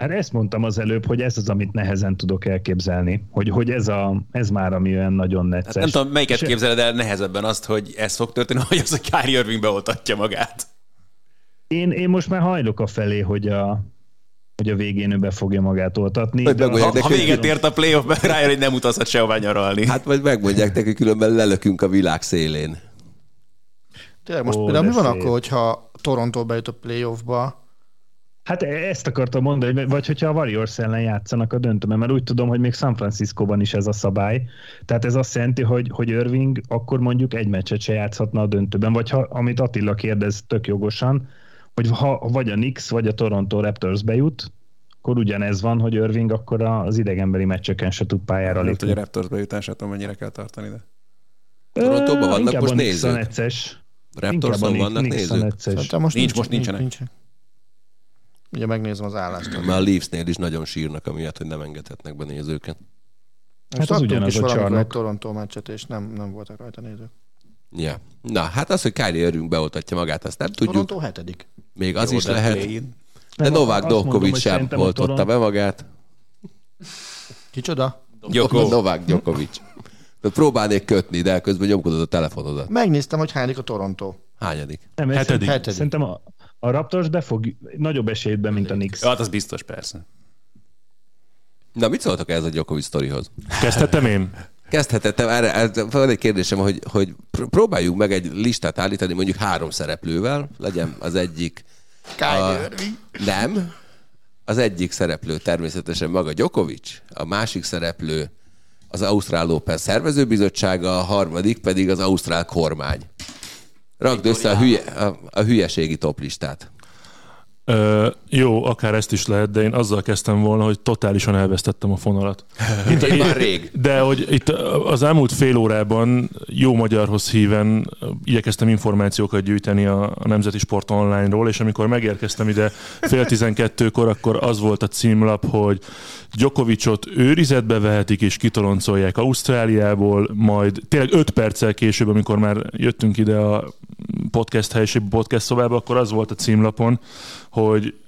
Hát ezt mondtam az előbb, hogy ez az, amit nehezen tudok elképzelni, hogy, hogy ez, a, ez már ami olyan nagyon necces.
Hát nem tudom, melyiket
És-
képzeled el nehezebben azt, hogy ez fog történni, vagy az, hogy Kyrie Irving beoltatja magát.
Én, én most már hajlok a felé, hogy a, hogy a végén ő be fogja magát oltatni.
Hogy
de
Ha,
de
ha véget ért a playoff, rájön, hogy nem utazhat sehová nyaralni.
Hát majd megmondják neki, különben lelökünk a világ szélén.
Tényleg most
Ó,
például mi van
szép.
akkor, hogyha Toronto bejut a playoffba,
Hát ezt akartam mondani, vagy hogyha a Warriors ellen játszanak a döntőben, mert úgy tudom, hogy még San Franciscóban is ez a szabály. Tehát ez azt jelenti, hogy, hogy Irving akkor mondjuk egy meccset se játszhatna a döntőben, vagy ha, amit Attila kérdez tök jogosan, hogy ha vagy a Knicks, vagy a Toronto Raptors bejut, akkor ugyanez van, hogy Irving akkor az idegenbeli meccseken se tud pályára lépni.
tudja a Raptors bejutását, mennyire kell tartani, de...
Torontóban vannak most nézők? Raptorson vannak nézők?
szerintem most
Nincs, most nincsenek.
Nincsen. Ugye megnézem az állást.
Már a Leafsnél is nagyon sírnak, amiatt, hogy nem engedhetnek be nézőket.
Hát
Most
az ugyanaz
is
a csarnok.
egy Toronto meccset, és nem, nem voltak rajta nézők.
Ja. Na, hát az, hogy Kyrie Irving beoltatja magát, azt nem tudjuk.
Toronto hetedik.
Még az
Jó,
is
de
lehet.
play-in.
De
Nem,
Novák Djokovic sem oltotta
Toron-
be magát.
Kicsoda?
Gyoko.
Novák Djokovic. De próbálnék kötni, de közben nyomkodod a telefonodat.
Megnéztem, hogy hányadik a Toronto.
Hányadik?
Nem,
Hetedik.
Hetedik.
Szerintem a, a Raptors be fog nagyobb esélyben, mint a Knicks.
Ja, hát az biztos, persze.
Na, mit szóltak ez a Djokovic sztorihoz?
Kezdhetem én?
Kezdhetettem, erre, ez, van egy kérdésem, hogy, hogy pr- próbáljuk meg egy listát állítani mondjuk három szereplővel, legyen az egyik... A, nem, az egyik szereplő természetesen maga Djokovic, a másik szereplő az Ausztrál Open szervezőbizottsága, a harmadik pedig az Ausztrál kormány. Rakd össze a, hülye, a, a hülyeségi toplistát.
Ö, jó, akár ezt is lehet, de én azzal kezdtem volna, hogy totálisan elvesztettem a fonalat. (laughs)
Itt én már rég.
De hogy itt az elmúlt fél órában jó magyarhoz híven igyekeztem információkat gyűjteni a, a Nemzeti Sport Online-ról, és amikor megérkeztem ide fél tizenkettőkor, akkor az volt a címlap, hogy Djokovicot őrizetbe vehetik és kitoloncolják Ausztráliából, majd tényleg öt perccel később, amikor már jöttünk ide a podcast helyiségbe, podcast szobába, akkor az volt a címlapon, hogy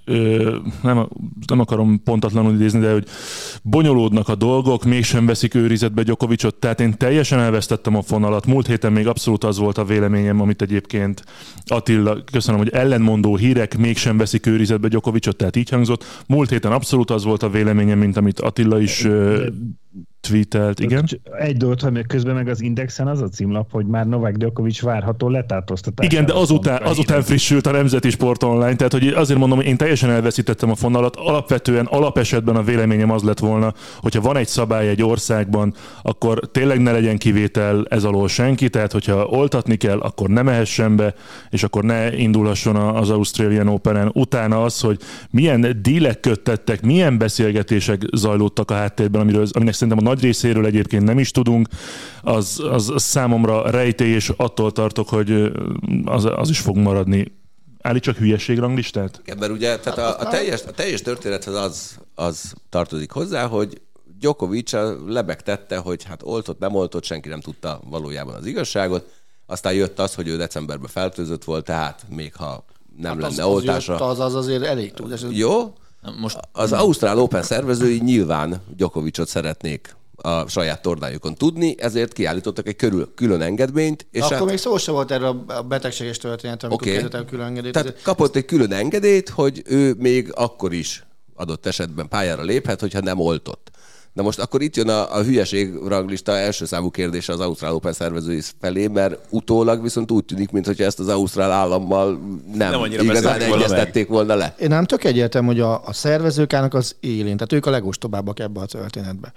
ö, nem, nem akarom pontatlanul idézni, de hogy bonyolódnak a dolgok, mégsem veszik őrizetbe Gyokovicsot, tehát én teljesen elvesztettem a fonalat. Múlt héten még abszolút az volt a véleményem, amit egyébként Attila, köszönöm, hogy ellenmondó hírek mégsem veszik őrizetbe Gyokovicsot, tehát így hangzott. Múlt héten abszolút az volt a véleményem, mint amit Attila is ö, tweetelt, igen.
Egy dolgot, hogy még közben meg az Indexen az a címlap, hogy már Novák Djokovic várható letartóztatás.
Igen, de azután, azután frissült a Nemzeti Sport Online, tehát hogy azért mondom, hogy én teljesen elveszítettem a fonalat. Alapvetően, alapesetben a véleményem az lett volna, hogyha van egy szabály egy országban, akkor tényleg ne legyen kivétel ez alól senki, tehát hogyha oltatni kell, akkor ne mehessen be, és akkor ne indulhasson az Australian Open-en. Utána az, hogy milyen dílek köttettek, milyen beszélgetések zajlódtak a háttérben, amiről, aminek szerintem a nagy részéről egyébként nem is tudunk, az, az, az számomra rejtély, és attól tartok, hogy az, az is fog maradni. Állítsak hülyeség ranglistát?
Igen, mert ugye tehát a, a, teljes, a teljes történethez az, az tartozik hozzá, hogy Djokovic lebegtette, hogy hát oltott, nem oltott, senki nem tudta valójában az igazságot. Aztán jött az, hogy ő decemberben feltőzött volt, tehát még ha nem hát lenne
az,
oltása.
Az, az, az azért elég tud.
Jó, most az Ausztrál Open szervezői nyilván Gyokovicsot szeretnék a saját tornájukon tudni, ezért kiállítottak egy körül, külön engedményt. És
akkor
hát,
még szó sem volt erről a betegséges történet, amikor okay. külön engedélyt.
tehát kapott egy külön engedélyt, hogy ő még akkor is adott esetben pályára léphet, hogyha nem oltott. Na most akkor itt jön a, a hülyeség ranglista első számú kérdése az Ausztrál Open szervezői felé, mert utólag viszont úgy tűnik, mintha ezt az Ausztrál állammal nem,
Nem
igazán
beszéltek volna
egyeztették volna le.
Én nem tök egyértelmű, hogy a, a szervezők állnak az élén, tehát ők a legostobábbak ebbe a történetbe.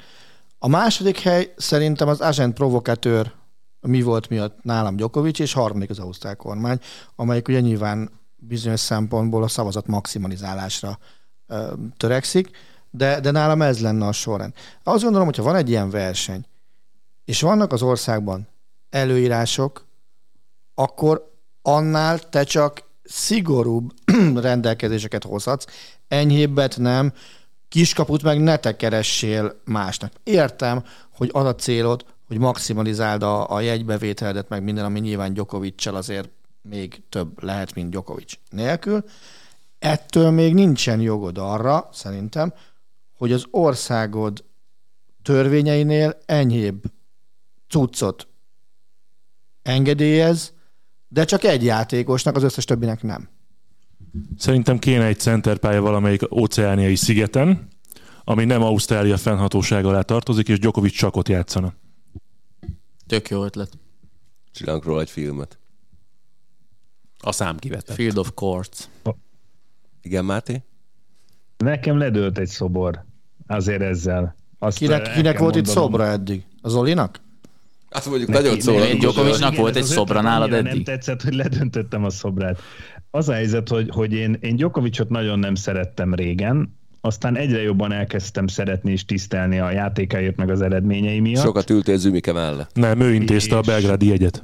A második hely szerintem az agent provokatőr mi volt miatt nálam Djokovic, és harmadik az ausztrál kormány, amelyik ugye nyilván bizonyos szempontból a szavazat maximalizálásra ö, törekszik, de, de nálam ez lenne a sorrend. Azt gondolom, hogyha van egy ilyen verseny, és vannak az országban előírások, akkor annál te csak szigorúbb (clears throat) rendelkezéseket hozhatsz, enyhébbet nem, kiskaput meg ne te keressél másnak. Értem, hogy az a célod, hogy maximalizáld a, a jegybevételedet, meg minden, ami nyilván Gyokovicsal azért még több lehet, mint Gyokovics nélkül. Ettől még nincsen jogod arra, szerintem, hogy az országod törvényeinél enyhébb cuccot engedélyez, de csak egy játékosnak, az összes többinek nem.
Szerintem kéne egy centerpálya valamelyik óceániai szigeten, ami nem Ausztrália fennhatósága alá tartozik, és Djokovic csak ott játszana.
Tök jó ötlet.
Csinálunk róla egy filmet.
A szám kivetett.
Field of Courts.
Igen, Máté?
Nekem ledőlt egy szobor azért ezzel. Azt
Kinek,
el
kinek volt itt szobra eddig? Az Olinak?
Hát mondjuk
Neki-
nagyon szól.
Egy Djokovicnak volt egy szobra nálad eddig?
Nem tetszett, hogy ledöntöttem a szobrát. Az a helyzet, hogy, hogy én, én Djokovicot nagyon nem szerettem régen, aztán egyre jobban elkezdtem szeretni és tisztelni a játékáért meg az eredményei miatt.
Sokat ültél Zümike mellett.
Nem, ő intézte a
És-
belgrádi jegyet. (laughs)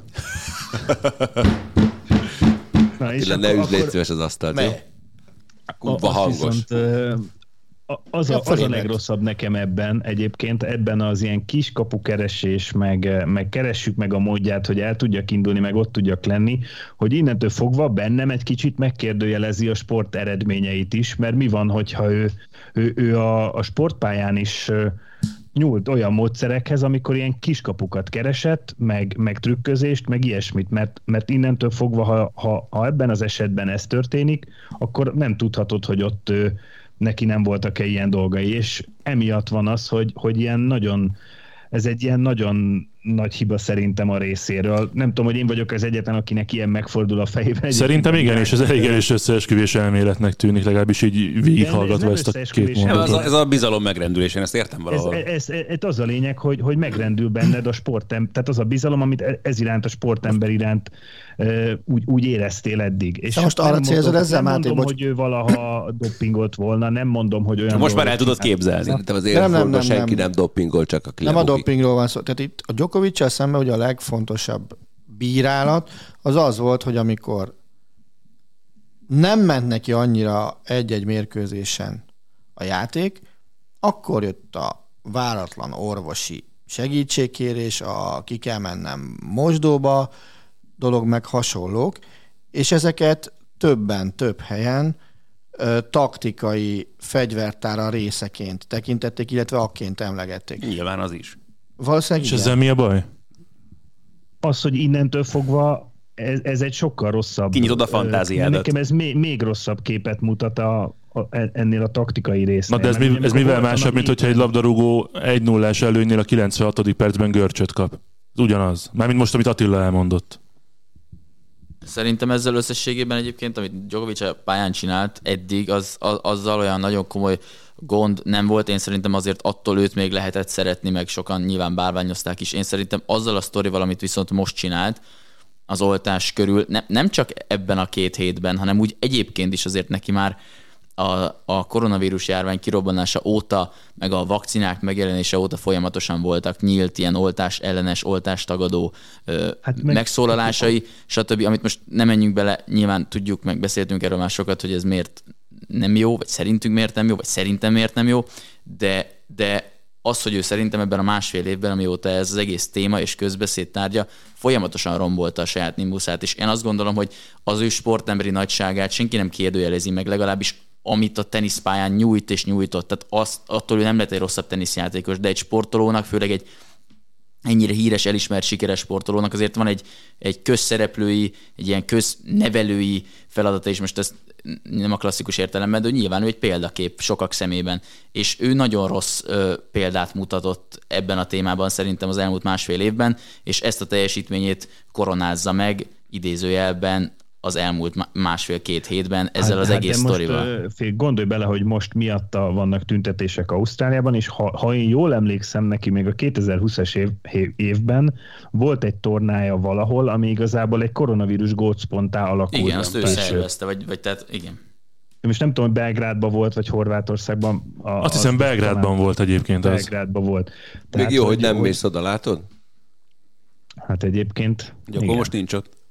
Na, és
Attila, ne
akkor-
üsd légy szíves az asztalt, jó? Kurva hangos.
Viszont, a- az, a, az a legrosszabb nekem ebben egyébként, ebben az ilyen kiskapu keresés, meg, meg keressük meg a módját, hogy el tudjak indulni, meg ott tudjak lenni, hogy innentől fogva bennem egy kicsit megkérdőjelezi a sport eredményeit is, mert mi van, hogyha ő, ő, ő a, a sportpályán is nyúlt olyan módszerekhez, amikor ilyen kiskapukat keresett, meg, meg trükközést, meg ilyesmit, mert, mert innentől fogva, ha, ha, ha ebben az esetben ez történik, akkor nem tudhatod, hogy ott ő, neki nem voltak-e ilyen dolgai, és emiatt van az, hogy, hogy ilyen nagyon, ez egy ilyen nagyon nagy hiba szerintem a részéről. Nem tudom, hogy én vagyok az egyetlen, akinek ilyen megfordul a fejében.
Szerintem igen, és ez elég erős összeesküvés elméletnek tűnik, legalábbis így végighallgatva
nem
ezt a két
nem,
Ez
mondatot.
a, ez a bizalom megrendülés, én ezt értem
Ez,
valahol.
ez, ez, ez, az a lényeg, hogy, hogy megrendül benned a sportem, tehát az a bizalom, amit e- ez iránt, a sportember iránt úgy, úgy éreztél eddig. És
most
nem
arra célzod
mondom-
ezzel,
nem
Máté,
mondom,
bocs-
hogy ő valaha dopingolt volna, nem mondom, hogy olyan
Most már el tudod képzelni.
Nem, nem, nem,
senki
nem.
nem doppingol, csak aki
Nem a dopingról van szó. Tehát itt a djokovic szemben ugye a legfontosabb bírálat az az volt, hogy amikor nem ment neki annyira egy-egy mérkőzésen a játék, akkor jött a váratlan orvosi segítségkérés, a ki kell mennem mosdóba, dolog meg hasonlók, és ezeket többen, több helyen ö, taktikai fegyvertára részeként tekintették, illetve akként emlegették.
Nyilván az is.
Valószínűleg
És
igen.
ezzel mi a baj?
az, hogy innentől fogva ez, ez egy sokkal rosszabb.
Kinyitod a fantáziádat.
Nekem ez még, még rosszabb képet mutat a, a, ennél a taktikai résznél.
Na de ez, mi, ez mivel másabb, mint hogyha egy labdarúgó 1 0 előnynél a 96. percben görcsöt kap? Ez ugyanaz. Mármint most, amit Attila elmondott.
Szerintem ezzel összességében egyébként, amit Djokovic a pályán csinált eddig, az, az, azzal olyan nagyon komoly gond nem volt. Én szerintem azért attól őt még lehetett szeretni, meg sokan nyilván bálványozták is. Én szerintem azzal a sztorival, amit viszont most csinált, az oltás körül, ne, nem csak ebben a két hétben, hanem úgy egyébként is azért neki már a, a koronavírus járvány kirobbanása óta, meg a vakcinák megjelenése óta folyamatosan voltak nyílt ilyen oltás ellenes, oltástagadó ö,
Hát meg,
megszólalásai, stb., amit most nem menjünk bele, nyilván tudjuk, meg beszéltünk erről már sokat, hogy ez miért nem jó, vagy szerintünk miért nem jó, vagy szerintem miért nem jó, de, de az, hogy ő szerintem ebben a másfél évben, amióta ez az egész téma és közbeszéd tárgya, folyamatosan rombolta a saját nimbuszát, és én azt gondolom, hogy az ő sportemberi nagyságát senki nem kérdőjelezi meg, legalábbis amit a teniszpályán nyújt és nyújtott. Tehát azt, attól ő nem lett egy rosszabb teniszjátékos, de egy sportolónak, főleg egy ennyire híres, elismert, sikeres sportolónak azért van egy, egy közszereplői, egy ilyen köznevelői feladata, és most ezt nem a klasszikus értelemben, de nyilván ő egy példakép sokak szemében. És ő nagyon rossz ö, példát mutatott ebben a témában szerintem az elmúlt másfél évben, és ezt a teljesítményét koronázza meg idézőjelben az elmúlt má- másfél-két hétben ezzel az egész
Hát, de
sztorival.
Most, gondolj bele, hogy most miatta vannak tüntetések Ausztráliában, és ha, ha én jól emlékszem neki, még a 2020-as év, évben volt egy tornája valahol, ami igazából egy koronavírus gócponttá alakult.
Igen, azt ő szervezte, vagy, vagy tehát igen.
Most nem tudom, hogy Belgrádban volt, vagy Horvátországban. A,
Azt hiszem Belgrádban
talán
volt egyébként az.
Belgrádban volt.
Még jó, hogy nem mész oda, látod?
Hát egyébként.
Hogy akkor most nincs ott.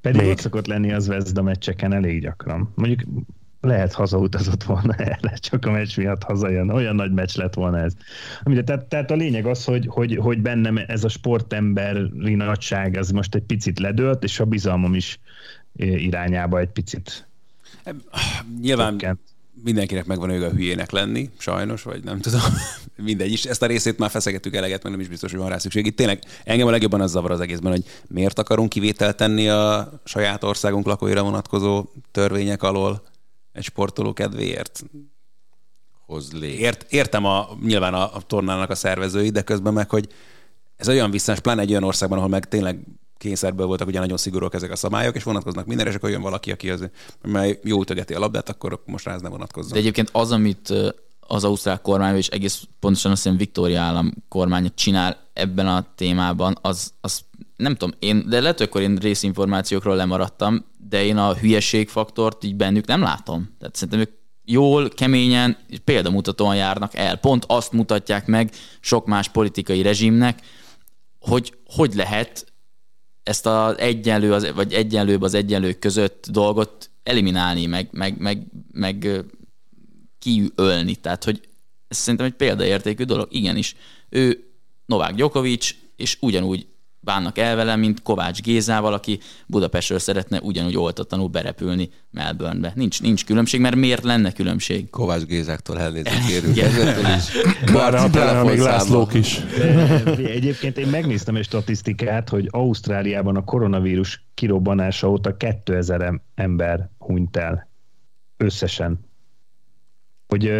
Pedig
Még.
ott szokott lenni az Vezda meccseken elég gyakran. Mondjuk lehet hazautazott volna (laughs) erre, csak a meccs miatt hazajön. Olyan nagy meccs lett volna ez. Amire, tehát, tehát a lényeg az, hogy, hogy, hogy bennem ez a sportemberi nagyság az most egy picit ledőlt, és a bizalmam is eh, irányába egy picit
Nyilván
csökkent.
Mindenkinek megvan joga hülyének lenni, sajnos, vagy nem tudom, (laughs) mindegy is. Ezt a részét már feszegettük eleget, meg nem is biztos, hogy van rá szükség. Itt tényleg engem a legjobban az zavar az egészben, hogy miért akarunk kivételt tenni a saját országunk lakóira vonatkozó törvények alól egy sportoló kedvéért.
Hoz lé.
Ért, értem a, nyilván a, a tornának a szervezői, de közben meg, hogy ez olyan visszás, pláne egy olyan országban, ahol meg tényleg kényszerből voltak ugye nagyon szigorúak ezek a szabályok, és vonatkoznak mindenre, és akkor jön valaki, aki az, mert jó ütögeti a labdát, akkor most rá ez ne vonatkozzon.
De egyébként az, amit az ausztrál kormány, és egész pontosan azt hiszem Victoria állam kormánya csinál ebben a témában, az, az nem tudom, én, de lehet, akkor én részinformációkról lemaradtam, de én a hülyeségfaktort így bennük nem látom. Tehát szerintem ők jól, keményen, példamutatóan járnak el. Pont azt mutatják meg sok más politikai rezsimnek, hogy hogy lehet ezt az egyenlő, az, vagy egyenlőbb az egyenlők között dolgot eliminálni, meg, meg, meg, meg ö, kiölni. Tehát, hogy ez szerintem egy példaértékű dolog. Igenis, ő Novák Djokovic, és ugyanúgy bánnak el vele, mint Kovács Gézával, aki Budapestről szeretne ugyanúgy oltatlanul berepülni Melbournebe. Nincs, nincs különbség, mert miért lenne különbség?
Kovács Gézáktól elnézést (laughs) kérünk. Marci
pláne még. Lászlók is.
Egyébként én megnéztem egy statisztikát, hogy Ausztráliában a koronavírus kirobbanása óta 2000 em- ember hunyt el. Összesen. Hogy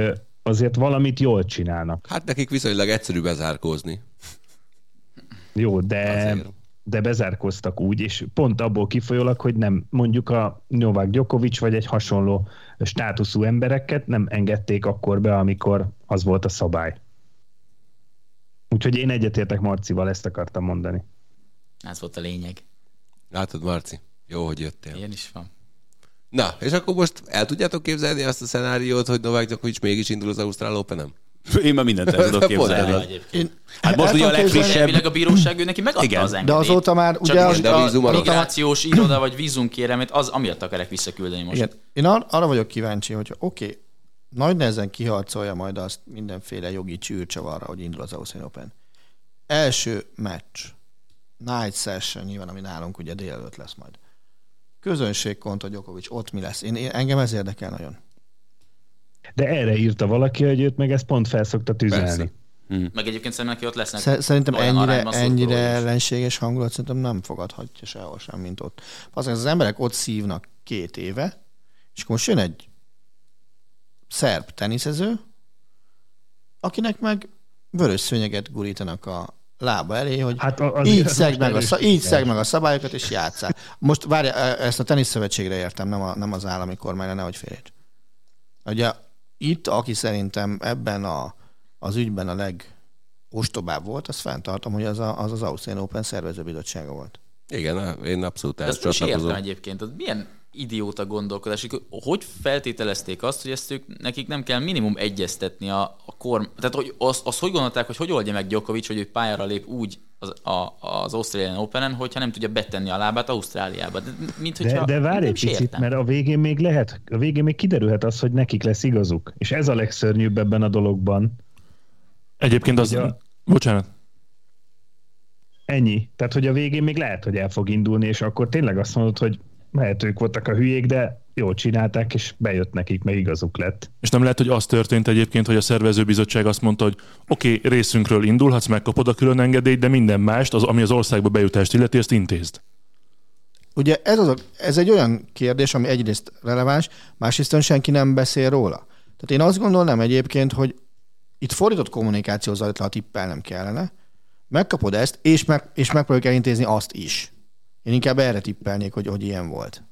azért valamit jól csinálnak.
Hát nekik viszonylag egyszerű bezárkózni.
Jó, de,
Azért.
de bezárkoztak úgy, és pont abból kifolyólag, hogy nem mondjuk a Novák Djokovic vagy egy hasonló státuszú embereket nem engedték akkor be, amikor az volt a szabály. Úgyhogy én egyetértek Marcival, ezt akartam mondani.
Ez volt a lényeg.
Látod, Marci? Jó, hogy jöttél.
Ilyen is van.
Na, és akkor most el tudjátok képzelni azt a szenáriót, hogy Novák Djokovic mégis indul az Ausztrál Open-en?
Én már mindent el tudok képzelni.
Egyébként.
Hát most
El
ugye a legfrissebb...
A bíróság ő neki megadta
Igen.
az
De
engedélyt.
azóta már
Csak
ugye...
most
de a vízum
a migrációs iroda vagy vízumkérelmet, az amiatt akarják visszaküldeni most.
Igen. Én ar- arra vagyok kíváncsi, hogy oké, okay, nagy nehezen kiharcolja majd azt mindenféle jogi csűrcsavarra, hogy indul az Australian Open. Első meccs, night session nyilván, ami nálunk ugye délelőtt lesz majd. Közönség kontra Djokovic, ott mi lesz? Én, én, engem ez érdekel nagyon.
De erre írta valaki, hogy őt meg ezt pont felszokta tüzelni.
Persze.
Meg egyébként szerintem neki ott lesznek
Sze- Szerintem ennyire, ennyire ellenséges hangulat szerintem nem fogadhatja sehol sem, mint ott. Azért az emberek ott szívnak két éve, és akkor most jön egy szerb teniszező, akinek meg vörös szőnyeget gurítanak a lába elé, hogy
Hát az-
így, (laughs)
az
szeg meg a, szab- így szeg meg a szabályokat, és játszál. Most várja, ezt a teniszszövetségre értem, nem, a, nem az állami kormányra, nehogy félreérts. Ugye itt, aki szerintem ebben a, az ügyben a legostobább volt, azt fenntartom, hogy az a, az, az Australian Open szervezőbizottsága volt.
Igen, én abszolút ezt
ezt
csatlakozom.
egyébként. Az milyen idióta gondolkodás, hogy feltételezték azt, hogy ezt ők, nekik nem kell minimum egyeztetni a, a korm... Tehát hogy azt, azt hogy gondolták, hogy hogy oldja meg Djokovic, hogy ő pályára lép úgy az, a, az Australian Open-en, hogyha nem tudja betenni a lábát Ausztráliába. De, mint
De,
hogyha,
de várj
nem
egy picit,
értem.
mert a végén még lehet, a végén még kiderülhet az, hogy nekik lesz igazuk. És ez a legszörnyűbb ebben a dologban.
Egyébként az...
A-
Bocsánat.
Ennyi. Tehát, hogy a végén még lehet, hogy el fog indulni, és akkor tényleg azt mondod, hogy lehet ők voltak a hülyék, de jól csinálták, és bejött nekik, meg igazuk lett.
És nem lehet, hogy az történt egyébként, hogy a szervezőbizottság azt mondta, hogy oké, okay, részünkről indulhatsz, megkapod a külön engedélyt, de minden mást, az, ami az országba bejutást illeti, ezt intézd.
Ugye ez, az a, ez egy olyan kérdés, ami egyrészt releváns, másrészt senki nem beszél róla. Tehát én azt gondolnám egyébként, hogy itt fordított kommunikáció zajlott le, ha tippelnem kellene. Megkapod ezt, és, meg, és megpróbáljuk elintézni azt is. Én inkább erre tippelnék, hogy, hogy ilyen volt.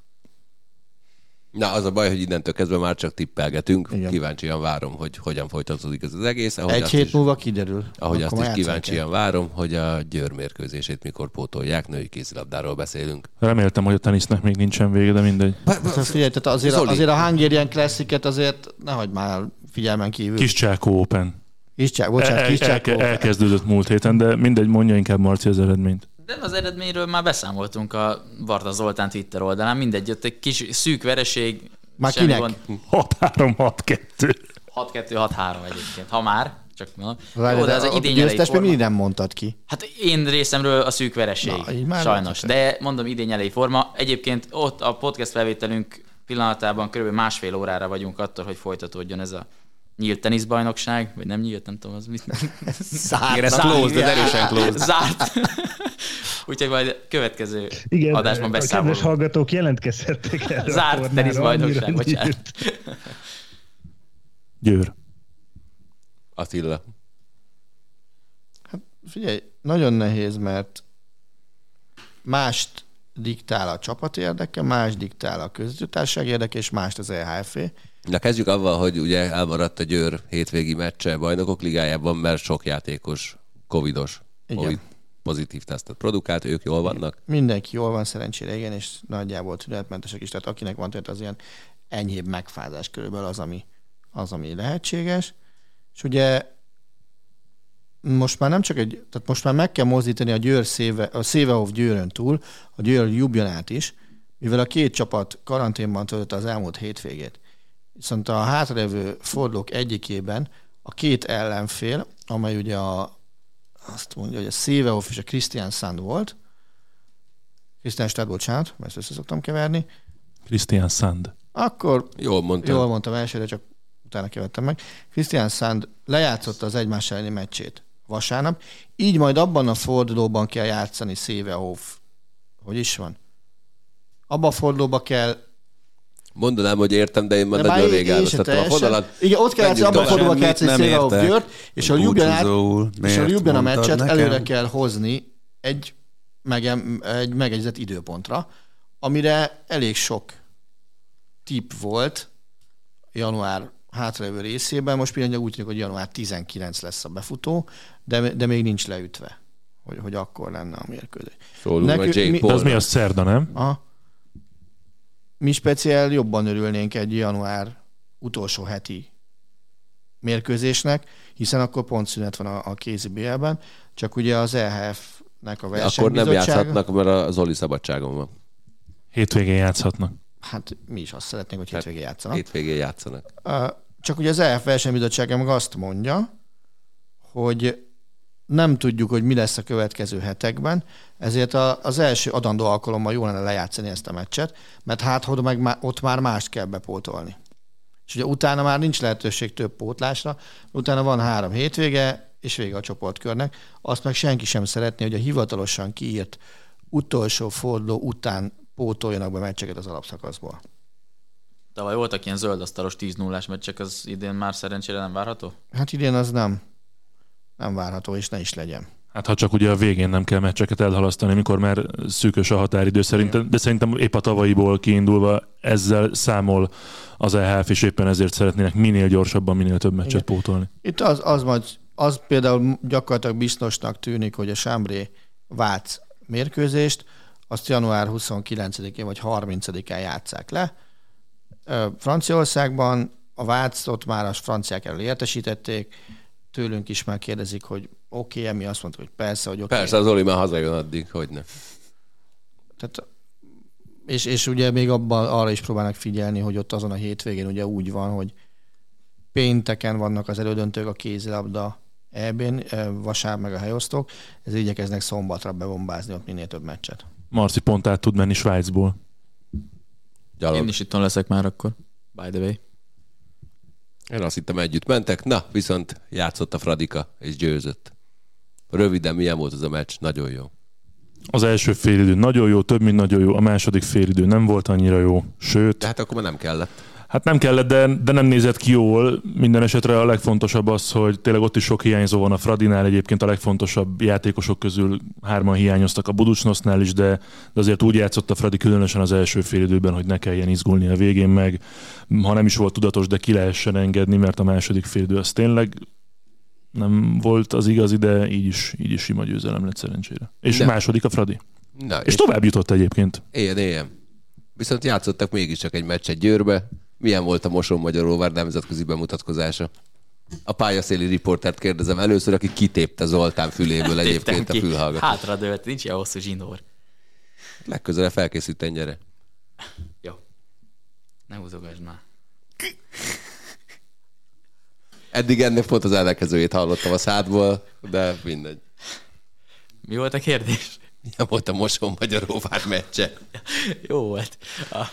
Na, az a baj, hogy innentől kezdve már csak tippelgetünk.
Igen.
Kíváncsian várom, hogy hogyan folytatódik ez az egész. Ahogy
Egy hét
is,
múlva kiderül.
ahogy
Akkor
azt is kíváncsian várom, hogy a Győr mérkőzését mikor pótolják. Női kézilabdáról beszélünk.
Reméltem, hogy a tenisznek még nincsen vége, de mindegy.
kell. Tehát figyelj, tehát azért,
Zoli.
azért a Hungarian Classic-et azért nehogy már figyelmen kívül.
Kis Csákó Open.
Kis csák, bocsánat,
El,
kis
el,
csák.
el, elkezdődött múlt héten, de mindegy, mondja inkább Marci az eredményt.
De az eredményről már beszámoltunk a Varda Zoltán Twitter oldalán. Mindegy, ott egy kis szűk vereség.
Már kinek?
gond.
6-3-6-2.
6-2-6-3 egyébként. Ha már, csak mondom.
Várj,
Jó, de ez
a
egy idény elejé
győztes még mindig nem mondtad ki.
Hát én részemről a szűk vereség,
Na,
sajnos. De mondom, idény elejé forma. Egyébként ott a podcast felvételünk pillanatában kb. másfél órára vagyunk attól, hogy folytatódjon ez a nyílt teniszbajnokság, vagy nem nyílt, nem tudom, az mit. (laughs)
Igen, ez closed, ez erősen closed.
Zárt. (laughs) Úgyhogy majd következő
Igen,
adásban
a kedves
beszámolunk.
hallgatók jelentkezhettek erre
Zárt teniszbajnokság, bocsánat. (laughs)
Győr.
Attila.
Figyelj, nagyon nehéz, mert mást diktál a csapat érdeke, más diktál a közvetítőtársaság érdeke, és mást az EHF.
Na kezdjük avval, hogy ugye elmaradt a Győr hétvégi meccse bajnokok ligájában, mert sok játékos covidos,
Igen.
covid pozitív tesztet produkált, ők jól vannak.
Mindenki jól van szerencsére, igen, és nagyjából tünetmentesek is, tehát akinek van tehát az ilyen enyhébb megfázás körülbelül az, ami, az, ami lehetséges. És ugye most már nem csak egy, tehát most már meg kell mozdítani a Győr széve, a Szévehoff Győrön túl, a Győr Jubjanát is, mivel a két csapat karanténban töltötte az elmúlt hétvégét. Viszont a hátralevő fordulók egyikében a két ellenfél, amely ugye a, azt mondja, hogy a Szévehoff és a Christian Sand volt, Christian Stad, bocsánat, mert ezt össze szoktam keverni,
Christian Sand.
akkor
Jól mondtam.
Jól mondtam elsőre, csak utána kevettem meg. Christian Sand lejátszotta az egymás elleni meccsét vasárnap, így majd abban a fordulóban kell játszani Szévehoff. Hogy is van? Abban a fordulóban kell
Mondanám, hogy értem, de én már
de
nagyon rég elvesztettem a fonalat.
Igen, ott kell játszani, abban a fordulóban kell játszani. Győrt, és a és a
mondtad
meccset
nekem?
előre kell hozni egy, megem, egy megegyezett időpontra, amire elég sok tip volt január hátralévő részében. Most például úgy tűnik, hogy január 19 lesz a befutó, de, de még nincs leütve, hogy, hogy akkor lenne a mérkőzés.
Szólunk
Nekünk
a Jake
mi-
az mi az szerda, nem?
Aha. Mi speciál jobban örülnénk egy január utolsó heti mérkőzésnek, hiszen akkor pont szünet van a, a kézi BL-ben, csak ugye az EHF-nek a
Akkor nem
versenybizottsága...
játszhatnak, mert a Zoli szabadságon van.
Hétvégén játszhatnak.
Hát mi is azt szeretnénk, hogy
Hát,
hétvégén játszanak.
Hétvégén játszanak.
Csak ugye az EF versenybizottsága meg azt mondja, hogy nem tudjuk, hogy mi lesz a következő hetekben, ezért a, az első adandó alkalommal jó lenne lejátszani ezt a meccset, mert hát hogy meg má, ott már mást kell bepótolni. És ugye utána már nincs lehetőség több pótlásra, utána van három hétvége, és vége a csoportkörnek. Azt meg senki sem szeretné, hogy a hivatalosan kiírt utolsó forduló után pótoljanak be meccseket az alapszakaszból.
Tavaly voltak ilyen zöldasztalos 10 0 meccsek, az idén már szerencsére nem várható?
Hát idén az nem, nem várható, és ne is legyen.
Hát ha csak ugye a végén nem kell meccseket elhalasztani, mikor már szűkös a határidő szerintem, de szerintem épp a tavalyiból kiindulva ezzel számol az EHF, és éppen ezért szeretnének minél gyorsabban, minél több meccset
Igen.
pótolni.
Itt az, az, majd, az például gyakorlatilag biztosnak tűnik, hogy a Sámbré Vác mérkőzést azt január 29-én vagy 30-án játszák le. Franciaországban a Vácot már a franciák elől értesítették, tőlünk is már kérdezik, hogy oké, okay, mi azt mondtuk, hogy persze, hogy oké. Okay.
Persze, az Zoli már hazajön addig, hogy ne.
Tehát, és, és ugye még abban arra is próbálnak figyelni, hogy ott azon a hétvégén ugye úgy van, hogy pénteken vannak az elődöntők a kézilabda EB-n, eh, vasárnap meg a helyosztók, ezért igyekeznek szombatra bebombázni ott minél több meccset.
Marci pont át tud menni Svájcból.
Gyalog.
Én is itthon leszek már akkor, by the way.
Én azt hittem együtt mentek, na, viszont játszott a Fradika, és győzött. Röviden milyen volt az a meccs? Nagyon jó.
Az első félidő nagyon jó, több mint nagyon jó, a második félidő nem volt annyira jó, sőt,
De hát akkor már nem kellett.
Hát nem kellett, de, de nem nézett ki jól. Minden esetre a legfontosabb az, hogy tényleg ott is sok hiányzó van a Fradinál. Egyébként a legfontosabb játékosok közül hárman hiányoztak a Buducsnosznál is, de, de azért úgy játszott a Fradi különösen az első fél időben, hogy ne kelljen izgulni a végén meg. Ha nem is volt tudatos, de ki lehessen engedni, mert a második fél idő az tényleg nem volt az igazi, de így is, így is sima győzelem lett szerencsére. És
De.
második a Fradi.
Na,
És tovább jutott egyébként.
Éljen, éljen. Viszont játszottak mégiscsak egy meccset Győrbe. Milyen volt a Moson Magyaróvár nemzetközi bemutatkozása? A pályaszéli riportert kérdezem először, aki kitépte Zoltán füléből egyébként a fülhallgatót.
Hátra dőlt, nincs ilyen hosszú zsinór.
Legközelebb felkészülten gyere.
Jó. Ne húzogasd már.
Eddig ennek pont az ellenkezőjét hallottam a szádból, de mindegy.
Mi volt a kérdés?
Milyen volt a Moson Magyaróvár meccse?
Jó volt. A,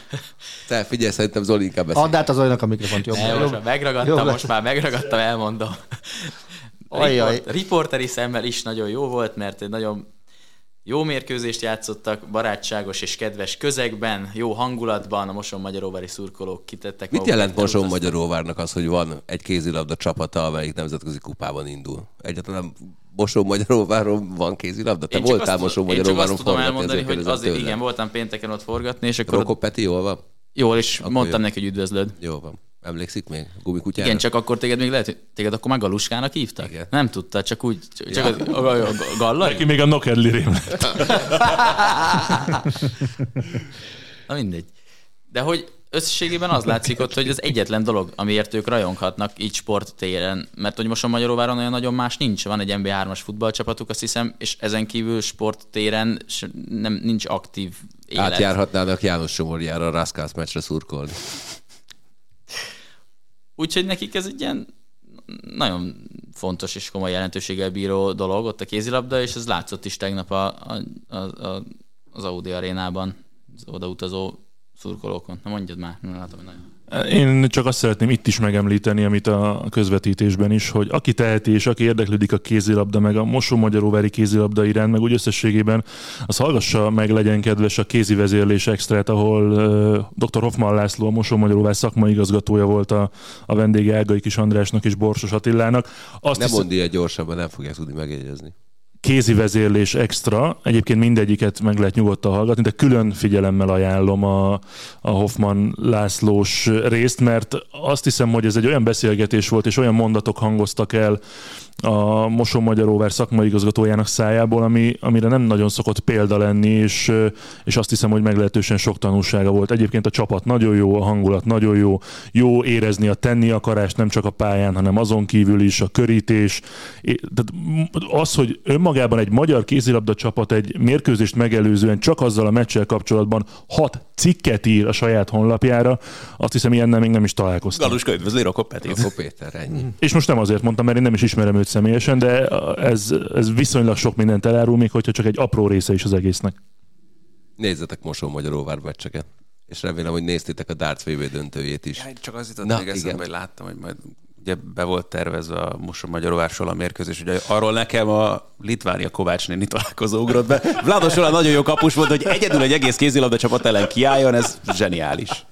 Te figyelj, szerintem Zoli inkább beszél.
Add át az olyanak a mikrofont jobb.
ne, most már megragadtam,
jobb
most már megragadtam, elmondom.
Ajjaj.
Riport, riporteri szemmel is nagyon jó volt, mert egy nagyon jó mérkőzést játszottak, barátságos és kedves közegben, jó hangulatban, a Moson Magyaróvári szurkolók kitettek
Mit jelent Moson. Magyaróvárnak az, hogy van egy kézilabda csapata, amelyik nemzetközi kupában indul? Egyáltalán Moson Magyaróváron van kézilabda? Te
Én
voltál
Én csak
Magyaróváron
azt tudom
forgatni,
elmondani, hogy azért,
tőle.
igen, voltam pénteken ott forgatni, és akkor
Rokko Peti, jól van?
jól, és
Akkor
mondtam
jó.
neki, hogy üdvözlöd.
Jó van. Emlékszik még? Gumikutyára?
Igen, csak akkor téged még lehet, hogy téged akkor meg Galuskának hívtak?
Igen.
Nem tudta, csak úgy, csak ja. a, a, a, a?
Neki még a Nokedli rém. (laughs)
Na mindegy. De hogy összességében az látszik ott, hogy az egyetlen dolog, amiért ők rajonghatnak így sporttéren, mert hogy most a Magyaróváron olyan nagyon más nincs. Van egy MB3-as futballcsapatuk, azt hiszem, és ezen kívül sporttéren nem, nincs aktív élet.
Átjárhatnának János Somorjára a Raskász meccsre szurkolni.
Úgyhogy nekik ez egy ilyen nagyon fontos és komoly jelentőséggel bíró dolog ott a kézilabda, és ez látszott is tegnap a, a, a, a, az Audi arénában, az odautazó szurkolókon. Na mondjad már, nem látom, hogy nagyon...
Én csak azt szeretném itt is megemlíteni, amit a közvetítésben is, hogy aki teheti és aki érdeklődik a kézilabda, meg a Mosó Magyaróvári kézilabda iránt, meg úgy összességében, az hallgassa meg, legyen kedves a kézi vezérlés extrát, ahol uh, dr. Hoffman László, a Mosó Magyaróvár szakmai igazgatója volt a, a vendége Ágai Kis Andrásnak és Borsos Attilának. Azt
Nem
hiszem-
mondd ilyen gyorsabban, nem fogják tudni megjegyezni.
Kézi vezérlés extra, egyébként mindegyiket meg lehet nyugodtan hallgatni, de külön figyelemmel ajánlom a, a Hoffman Lászlós részt, mert azt hiszem, hogy ez egy olyan beszélgetés volt, és olyan mondatok hangoztak el a Moson Magyaróvár szakmai igazgatójának szájából, ami, amire nem nagyon szokott példa lenni, és, és azt hiszem, hogy meglehetősen sok tanulsága volt. Egyébként a csapat nagyon jó, a hangulat nagyon jó, jó érezni a tenni akarást nem csak a pályán, hanem azon kívül is a körítés. Tehát az, hogy önmagában egy magyar kézilabda csapat egy mérkőzést megelőzően csak azzal a meccsel kapcsolatban hat cikket ír a saját honlapjára, azt hiszem, ilyennel még nem is találkoztam.
Galuska üdvözli Rokop Petit.
Akkor Péter, ennyi.
És most nem azért mondtam, mert én nem is ismerem őt személyesen, de ez, ez viszonylag sok mindent elárul, még hogyha csak egy apró része is az egésznek.
Nézzetek Mosó Magyaróvár meccseket. És remélem, hogy néztétek a Darts VB döntőjét is.
Ja, csak az jutott
Na,
még eszembe, hogy láttam, hogy majd ugye be volt tervezve a Moson Magyaróvársal a mérkőzés, ugye arról nekem a Litvánia Kovács néni találkozó ugrott be. Vlados Ola nagyon jó kapus volt, hogy egyedül egy egész kézilabda csapat ellen kiálljon, ez zseniális.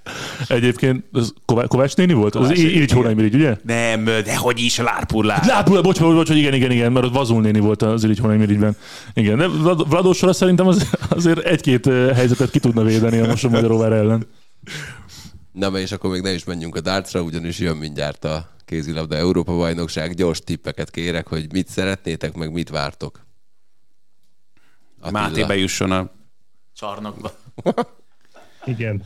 Egyébként ez Ková- Kovács néni volt?
Kovács
az
néni,
Ilics
igen.
Hónaimirigy, ugye?
Nem, de hogy is, Lárpur Lár.
Lápul, bocs, bocs, bocs, hogy igen, igen, igen, mert ott Vazul néni volt az Ilics Hónaimirigyben. Igen, de Vladósra szerintem az, azért egy-két eh, helyzetet ki tudna védeni a Moson Magyaróvár ellen.
Na, és akkor még ne is menjünk a dartsra, ugyanis jön mindjárt a kézilabda Európa bajnokság. Gyors tippeket kérek, hogy mit szeretnétek, meg mit vártok. Attila.
Máté bejusson a
Csarnokba.
Igen.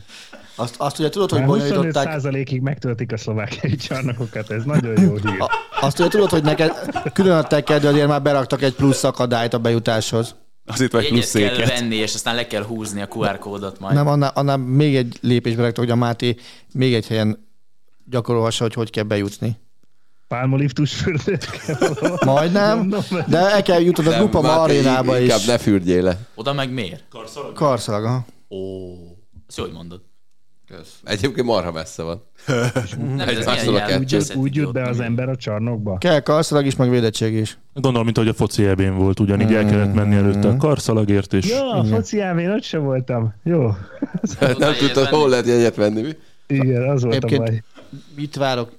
Azt, azt ugye tudod, hogy
Már
bonyolították,
25%-ig megtöltik a szlovákiai csarnokokat, ez nagyon jó hír.
a- azt ugye tudod, hogy neked külön a azért már beraktak egy plusz akadályt a bejutáshoz.
Azért vagy plusz
kell venni, és aztán le kell húzni a QR kódot majd.
Nem, annál, annál még egy lépésbe raktak, hogy a Máté még egy helyen gyakorolhassa, hogy hogy kell bejutni.
Pálmoliftus fürdőt.
Majdnem, de el kell jutnod a Grupa arénába
Inkább
is.
ne fürdjél le.
Oda meg miért?
Karszalag, aha.
Ó, ezt jó, hogy mondod.
Egyébként marha messze van. (laughs)
Nem, ez.
Úgy, jut- úgy jut be az ember a csarnokba?
Kell karszalag is, meg védettség is.
Gondolom, mint ahogy a foci ebén volt, ugyanígy el kellett menni előtte a karszalagért, és
Ja, a foci elvén ott sem voltam. Jó. (laughs)
Nem tudtad, hol lehet jegyet venni, mi?
Igen, az volt a baj.
Mit várok?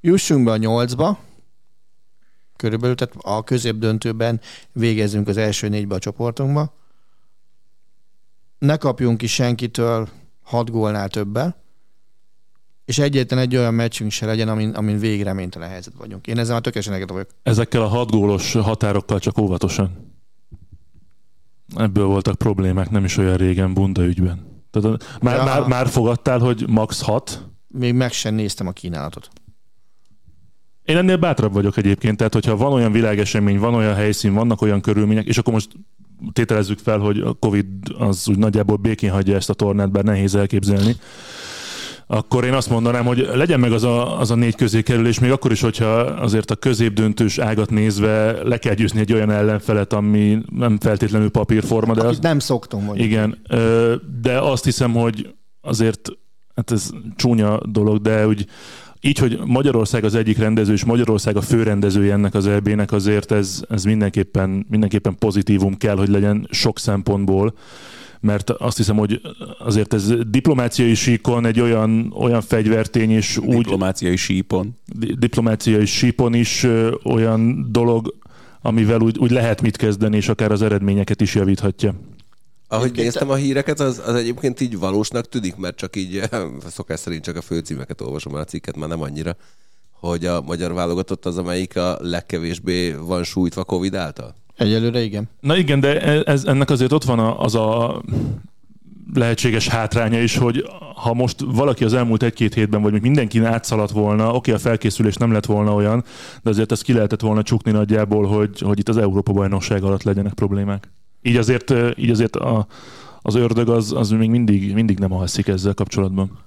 Jussunk be a nyolcba, körülbelül, tehát a középdöntőben végezzünk az első négybe a csoportunkba. Ne kapjunk ki senkitől hat gólnál többel, és egyetlen egy olyan meccsünk se legyen, amin, amin végig reménytelen helyzet vagyunk. Én ezzel már tökéletesen elégedett vagyok.
ezekkel a hat gólos határokkal csak óvatosan. Ebből voltak problémák nem is olyan régen Bunda ügyben. Tehát már,
Ja.
már, már fogadtál, hogy max 6?
Még meg sem néztem a kínálatot.
Én ennél bátrabb vagyok egyébként, tehát hogyha van olyan világesemény, van olyan helyszín, vannak olyan körülmények, és akkor most tételezzük fel, hogy a Covid az úgy nagyjából békén hagyja ezt a tornát, bár nehéz elképzelni, akkor én azt mondanám, hogy legyen meg az a, az a négy közékerülés, még akkor is, hogyha azért a középdöntős ágat nézve le kell győzni egy olyan ellenfelet, ami nem feltétlenül papírforma, de az,
nem szoktunk mondjuk.
igen, de azt hiszem, hogy azért, hát ez csúnya dolog, de úgy így, hogy Magyarország az egyik rendező, és Magyarország a főrendezője ennek az EB-nek, azért ez, ez mindenképpen, mindenképpen pozitívum kell, hogy legyen sok szempontból, mert azt hiszem, hogy azért ez diplomáciai síkon egy olyan, olyan fegyvertény, és úgy
Diplomáciai sípon.
di- diplomáciai sípon is ö, olyan dolog, amivel úgy, úgy lehet mit kezdeni, és akár az eredményeket is javíthatja.
Ahogy néztem a híreket, az, az egyébként így valósnak tűnik, mert csak így eh, szokás szerint csak a főcímeket olvasom el a cikket, már nem annyira, hogy a magyar válogatott az, amelyik a legkevésbé van sújtva Covid által.
Egyelőre igen.
Na igen, de ez, ennek azért ott van a, az a lehetséges hátránya is, hogy ha most valaki az elmúlt egy-két hétben, vagy még mindenki átszaladt volna, oké, a felkészülés nem lett volna olyan, de azért ezt ki lehetett volna csukni nagyjából, hogy, hogy itt az Európa bajnokság alatt legyenek problémák. Így azért, így azért a, az ördög az, az még mindig, mindig nem alszik ezzel kapcsolatban.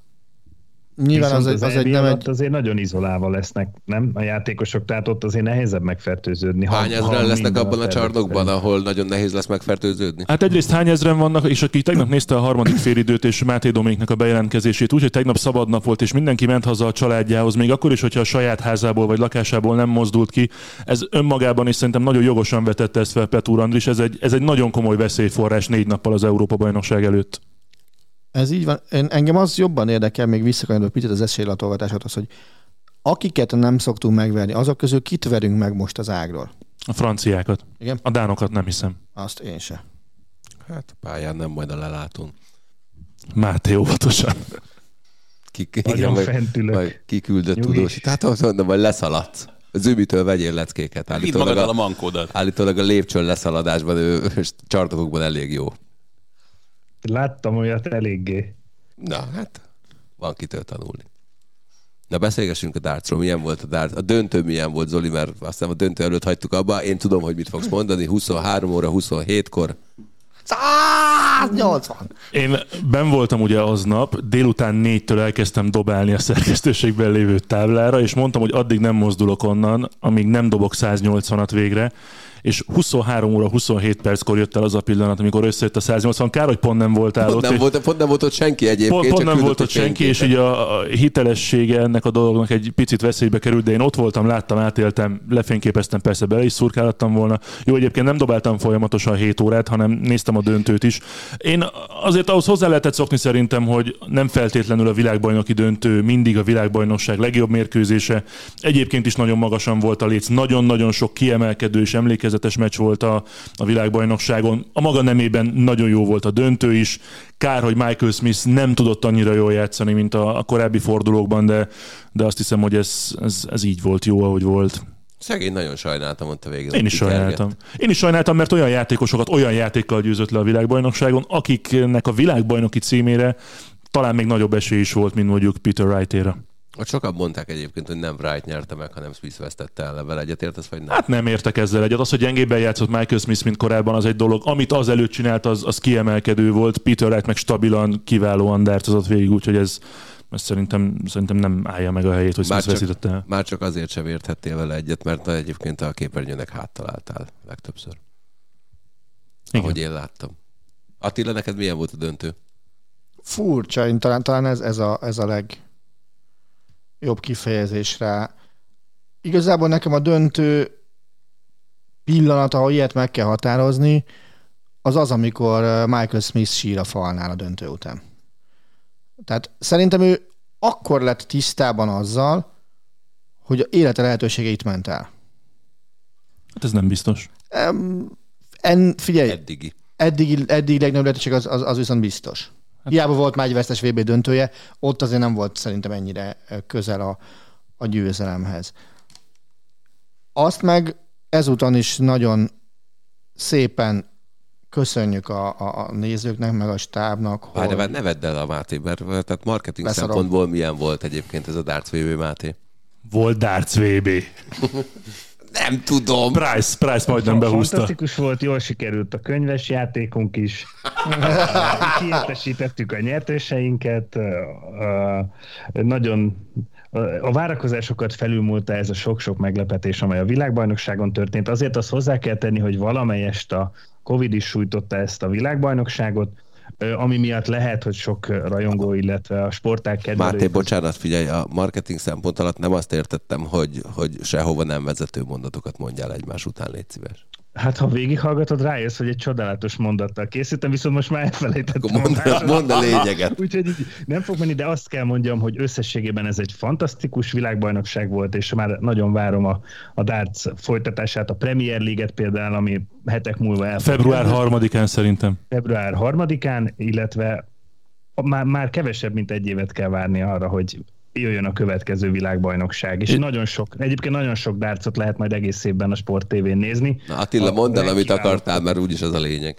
Nyilván az, egy, az egy
EB
nem egy...
azért nagyon izolálva lesznek, nem? A játékosok, tehát ott azért nehezebb megfertőződni. ha-
Hány
ha
ezren lesznek
minden
abban a csarnokban, ahol nagyon nehéz lesz megfertőződni?
Hát egyrészt hány ezren vannak, és aki tegnap nézte a harmadik félidőt és Máté Dominiknak a bejelentkezését, úgyhogy tegnap szabad nap volt, és mindenki ment haza a családjához, még akkor is, hogyha a saját házából vagy lakásából nem mozdult ki. Ez önmagában is szerintem nagyon jogosan vetette ezt fel Petúr Andris. Ez egy, ez egy nagyon komoly veszélyforrás négy nappal az Európa bajnokság előtt.
Ez így van. Én, engem az jobban érdekel, még visszakanyolok picit az esélylatolgatását, az, hogy akiket nem szoktunk megverni, azok közül kit verünk meg most az ágról.
A franciákat.
Igen?
A dánokat nem hiszem.
Azt én se.
Hát a pályán nem majd a lelátón.
Máté óvatosan.
Ki,
Nagyon
majd-. Majd kiküldött tudós. Tehát azt mondom, hogy leszaladsz. Az Ümitől vegyél leckéket. Állítólag
magaddal a
a,
mankódat.
állítólag a lépcsőn leszaladásban ő csarnokokban elég jó.
Láttam olyat eléggé.
Na, hát van kitől tanulni. Na beszélgessünk a dartsról. Milyen volt a darts? A döntő milyen volt, Zoli, mert azt hiszem a döntő előtt hagytuk abba. Én tudom, hogy mit fogsz mondani. 23 óra, 27-kor.
180!
Én ben voltam ugye aznap, délután négytől elkezdtem dobálni a szerkesztőségben lévő táblára, és mondtam, hogy addig nem mozdulok onnan, amíg nem dobok 180-at végre, és 23 óra 27 perckor jött el az a pillanat, amikor összejött a 180. Kár, hogy pont nem voltál
Pont
ott.
nem, volt, pont nem volt ott senki egyébként.
Pont, pont nem volt ott senki, és így a, a hitelessége ennek a dolognak egy picit veszélybe került, de én ott voltam, láttam, átéltem, lefényképeztem, persze bele is szurkálhattam volna. Jó, egyébként nem dobáltam folyamatosan 7 órát, hanem néztem a döntőt is. Én azért ahhoz hozzá lehetett szokni szerintem, hogy nem feltétlenül a világbajnoki döntő mindig a világbajnokság legjobb mérkőzése. Egyébként is nagyon magasan volt a léc, nagyon-nagyon sok kiemelkedő és emlékezetes meccs volt a, a világbajnokságon. A maga nemében nagyon jó volt a döntő is. Kár, hogy Michael Smith nem tudott annyira jól játszani, mint a, a korábbi fordulókban, de, de azt hiszem, hogy ez, ez, ez így volt jó, ahogy volt.
Szegény nagyon sajnáltam ott a végén.
Én is sajnáltam. Én is sajnáltam, mert olyan játékosokat olyan játékkal győzött le a világbajnokságon, akiknek a világbajnoki címére talán még nagyobb esély is volt, mint mondjuk Peter Wright-éra.
Ott sokan mondták egyébként, hogy nem Wright nyerte meg, hanem Smith vesztette el vele. Egyetértesz, vagy nem?
Hát nem értek ezzel egyet. Az, hogy gyengébben játszott Michael Smith, mint korábban, az egy dolog. Amit az előtt csinált, az, az kiemelkedő volt. Peter Wright meg stabilan, kiválóan dártozott végig, úgyhogy ez, ez szerintem, szerintem nem állja meg a helyét, hogy Smith veszítette el.
már csak azért sem érthettél vele egyet, mert egyébként a képernyőnek háttaláltál legtöbbször.
Igen.
Ahogy én láttam. Attila, neked milyen volt a döntő?
Furcsa, én talán, talán ez, ez, a, ez a legjobb kifejezés rá. Igazából nekem a döntő pillanat, ahol ilyet meg kell határozni, az az, amikor Michael Smith sír a falnál a döntő után. Tehát szerintem ő akkor lett tisztában azzal, hogy a élete lehetőségeit ment el.
Hát ez nem biztos.
En, figyelj,
Eddigi.
eddig, eddig legnagyobb lehetőség az, az, az viszont biztos. Hiába volt már egy vesztes VB döntője, ott azért nem volt szerintem ennyire ö, közel a, a győzelemhez. Azt meg ezúton is nagyon szépen köszönjük a, a, a nézőknek, meg a stábnak, hogy...
Várj, várj, ne vedd el a Máté, mert tehát marketing
Leszarom.
szempontból milyen volt egyébként ez a Darts VB Máté?
Volt Darts VB. (laughs)
Nem tudom.
Price, Price majdnem behúzta.
Fantasztikus volt, jól sikerült a könyves játékunk is. (laughs) Kiértesítettük a ö, Nagyon a várakozásokat felülmúlta ez a sok-sok meglepetés, amely a világbajnokságon történt. Azért azt hozzá kell tenni, hogy valamelyest a Covid is sújtotta ezt a világbajnokságot, ami miatt lehet, hogy sok rajongó, illetve a sporták kedvelői
Máté, bocsánat, figyelj, a marketing szempont alatt nem azt értettem, hogy, hogy sehova nem vezető mondatokat mondjál egymás után, légy szíves.
Hát ha végighallgatod, rájössz, hogy egy csodálatos mondattal készítem, viszont most már elfelejtettem.
Mondd,
a (laughs)
mondd a lényeget.
Úgyhogy így nem fog menni, de azt kell mondjam, hogy összességében ez egy fantasztikus világbajnokság volt, és már nagyon várom a, a darts folytatását, a Premier League-et például, ami hetek múlva el
Február
kezdődni.
3-án szerintem.
február 3-án, illetve már, már kevesebb, mint egy évet kell várni arra, hogy jöjjön a következő világbajnokság. És
É-
nagyon sok, egyébként nagyon sok dárcot lehet majd egész évben a Sport TV-n nézni.
Na Attila,
A
mondd el, amit akartál, mert úgyis az a lényeg.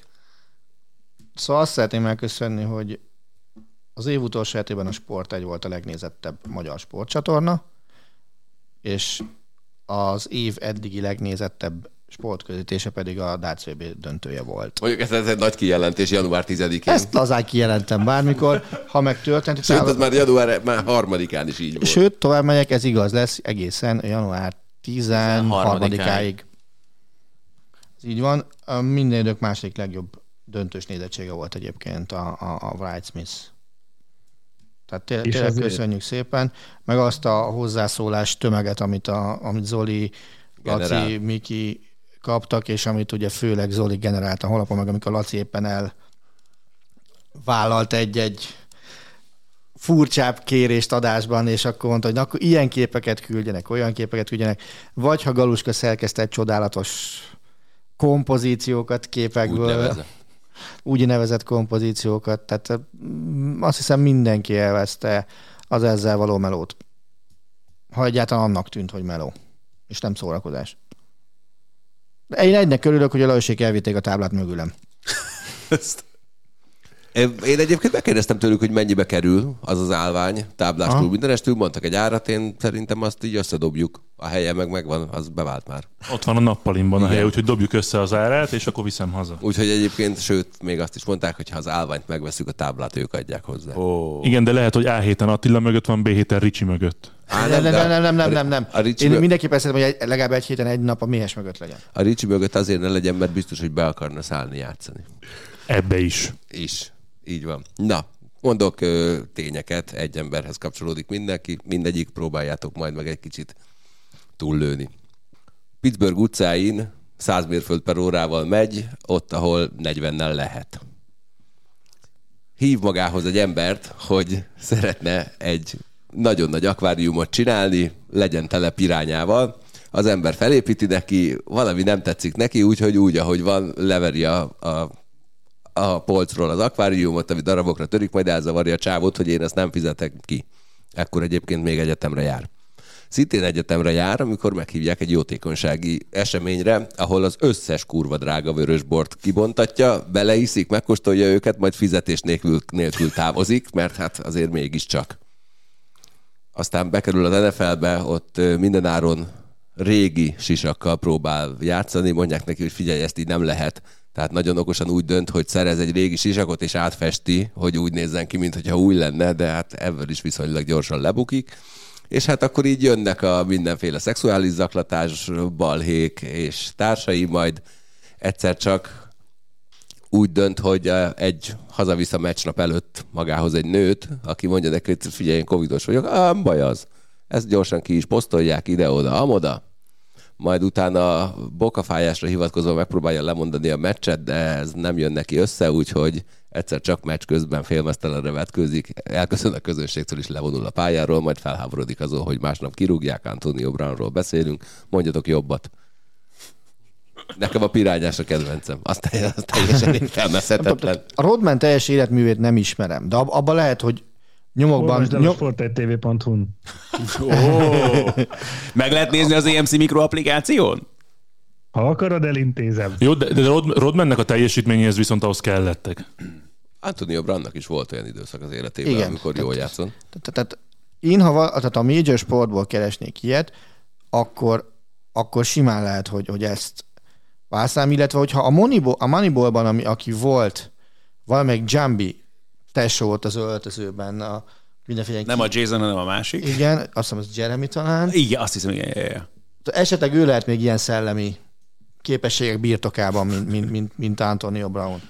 Szóval azt szeretném megköszönni, hogy az év utolsó hetében a Sport egy volt a legnézettebb magyar sportcsatorna, és az év eddigi legnézettebb sportközítése pedig a VB döntője volt.
Mondjuk ez, ez egy nagy kijelentés január 10-én.
Ezt lazán kijelentem bármikor, ha megtörtént.
Sőt, az már január már harmadikán is így volt.
Sőt, tovább megyek, ez igaz lesz egészen január 13-áig. Ez így van. Minden idők második legjobb döntős nézettsége volt egyébként a, a, a Wright Smith. Tehát té- tényleg
azért-
köszönjük szépen, meg azt a hozzászólás tömeget, amit, a, amit Zoli, Laci,
Generál.
Miki kaptak, és amit ugye főleg Zoli generált a honlapon, meg amikor Laci éppen el vállalt egy-egy furcsább kérést adásban, és akkor mondta, hogy na, akkor ilyen képeket küldjenek, olyan képeket küldjenek, vagy ha Galuska szerkesztett csodálatos kompozíciókat képekből.
Úgynevezett.
Úgy nevezett kompozíciókat, tehát mm, azt hiszem mindenki elveszte az ezzel való melót. Ha egyáltalán annak tűnt, hogy meló, és nem szórakozás. Én egynek örülök, hogy a Lajosék elvitték a táblát mögülem.
Én egyébként megkérdeztem tőlük, hogy mennyibe kerül az az állvány, táblástól, mindenestől, mondtak egy árat, én szerintem azt így összedobjuk. A helye meg megvan, az bevált már.
Ott van a nappalimban a
Igen.
hely, úgyhogy dobjuk össze az árát, és akkor viszem haza.
Úgyhogy egyébként, sőt, még azt is mondták, hogy ha az állványt megveszük, a táblát ők adják hozzá.
Ó.
Igen, de lehet, hogy A héten Attila mögött van, B héten Ricsi mögött.
Á,
Nem, nem,
de
nem, nem, nem, nem, nem.
A Ricsi,
Én
mög-
mindenképpen szeretném, hogy egy, legalább egy héten egy nap a méhes mögött legyen.
a Ricsi mögött azért ne legyen, mert biztos, hogy be akarna szállni játszani.
Ebbe is.
Is. Így van. Na, mondok ö, tényeket, egy emberhez kapcsolódik mindenki, mindegyik, próbáljátok majd meg egy kicsit túllőni. Pittsburgh utcáin 100 mérföld per órával megy, ott, ahol 40-nel lehet. Hív magához egy embert, hogy szeretne egy nagyon nagy akváriumot csinálni, legyen tele pirányával. Az ember felépíti neki, valami nem tetszik neki, úgyhogy úgy, ahogy van, leveri a, a a polcról az akváriumot, ami darabokra törik, majd elzavarja a csávót, hogy én ezt nem fizetek ki. Ekkor egyébként még egyetemre jár. Szintén egyetemre jár, amikor meghívják egy jótékonysági eseményre, ahol az összes kurva drága vörösbort kibontatja, beleiszik, megkóstolja őket, majd fizetés nélkül, nélkül távozik, mert hát azért mégiscsak. Aztán bekerül az NFL-be, ott mindenáron régi sisakkal próbál játszani, mondják neki, hogy figyelj, ezt így nem lehet. Tehát nagyon okosan úgy dönt, hogy szerez egy régi sisakot és átfesti, hogy úgy nézzen ki, mintha új lenne, de hát ebből is viszonylag gyorsan lebukik. És hát akkor így jönnek a mindenféle szexuális zaklatás, balhék és társai, majd egyszer csak úgy dönt, hogy egy hazavisz meccsnap előtt magához egy nőt, aki mondja neki, hogy figyelj, én covidos vagyok, nem baj az. Ezt gyorsan ki is posztolják ide-oda, amoda. Majd utána bokafájásra hivatkozva megpróbálja lemondani a meccset, de ez nem jön neki össze, úgyhogy egyszer csak meccs közben félmeztelenre vetkőzik, elköszön a közönségtől is levonul a pályáról, majd felháborodik azon, hogy másnap kirúgják, Antonio Brownról beszélünk, mondjatok jobbat. Nekem a pirányás a kedvencem. Az, telj- az teljesen értelmezhetetlen.
A Rodman teljes életművét nem ismerem, de ab- abban lehet, hogy nyomokban...
Olvasd el a
Nyom...
sport1tv.hu-n.
Meg lehet nézni az EMC Micro applikáción?
Ha akarod, elintézem.
Jó, de, de Rod, Rodmannek a teljesítményéhez viszont ahhoz kellettek.
Antonio Brownnak is volt olyan időszak az életében,
Igen.
amikor jól játszon.
Tehát, tehát én, ha val- tehát a major sportból keresnék ilyet, akkor, akkor simán lehet, hogy, hogy ezt vászám, illetve hogyha a, Moneyball, a Moneyballban, ami, aki volt, valamelyik Jambi tesó volt az öltözőben, a mindenféle...
Nem a Jason, hanem a másik.
Igen, azt hiszem, az Jeremy talán.
Igen, azt hiszem, igen, igen, igen.
Esetleg ő lehet még ilyen szellemi képességek birtokában, mint, mint, mint, mint Antonio Brown.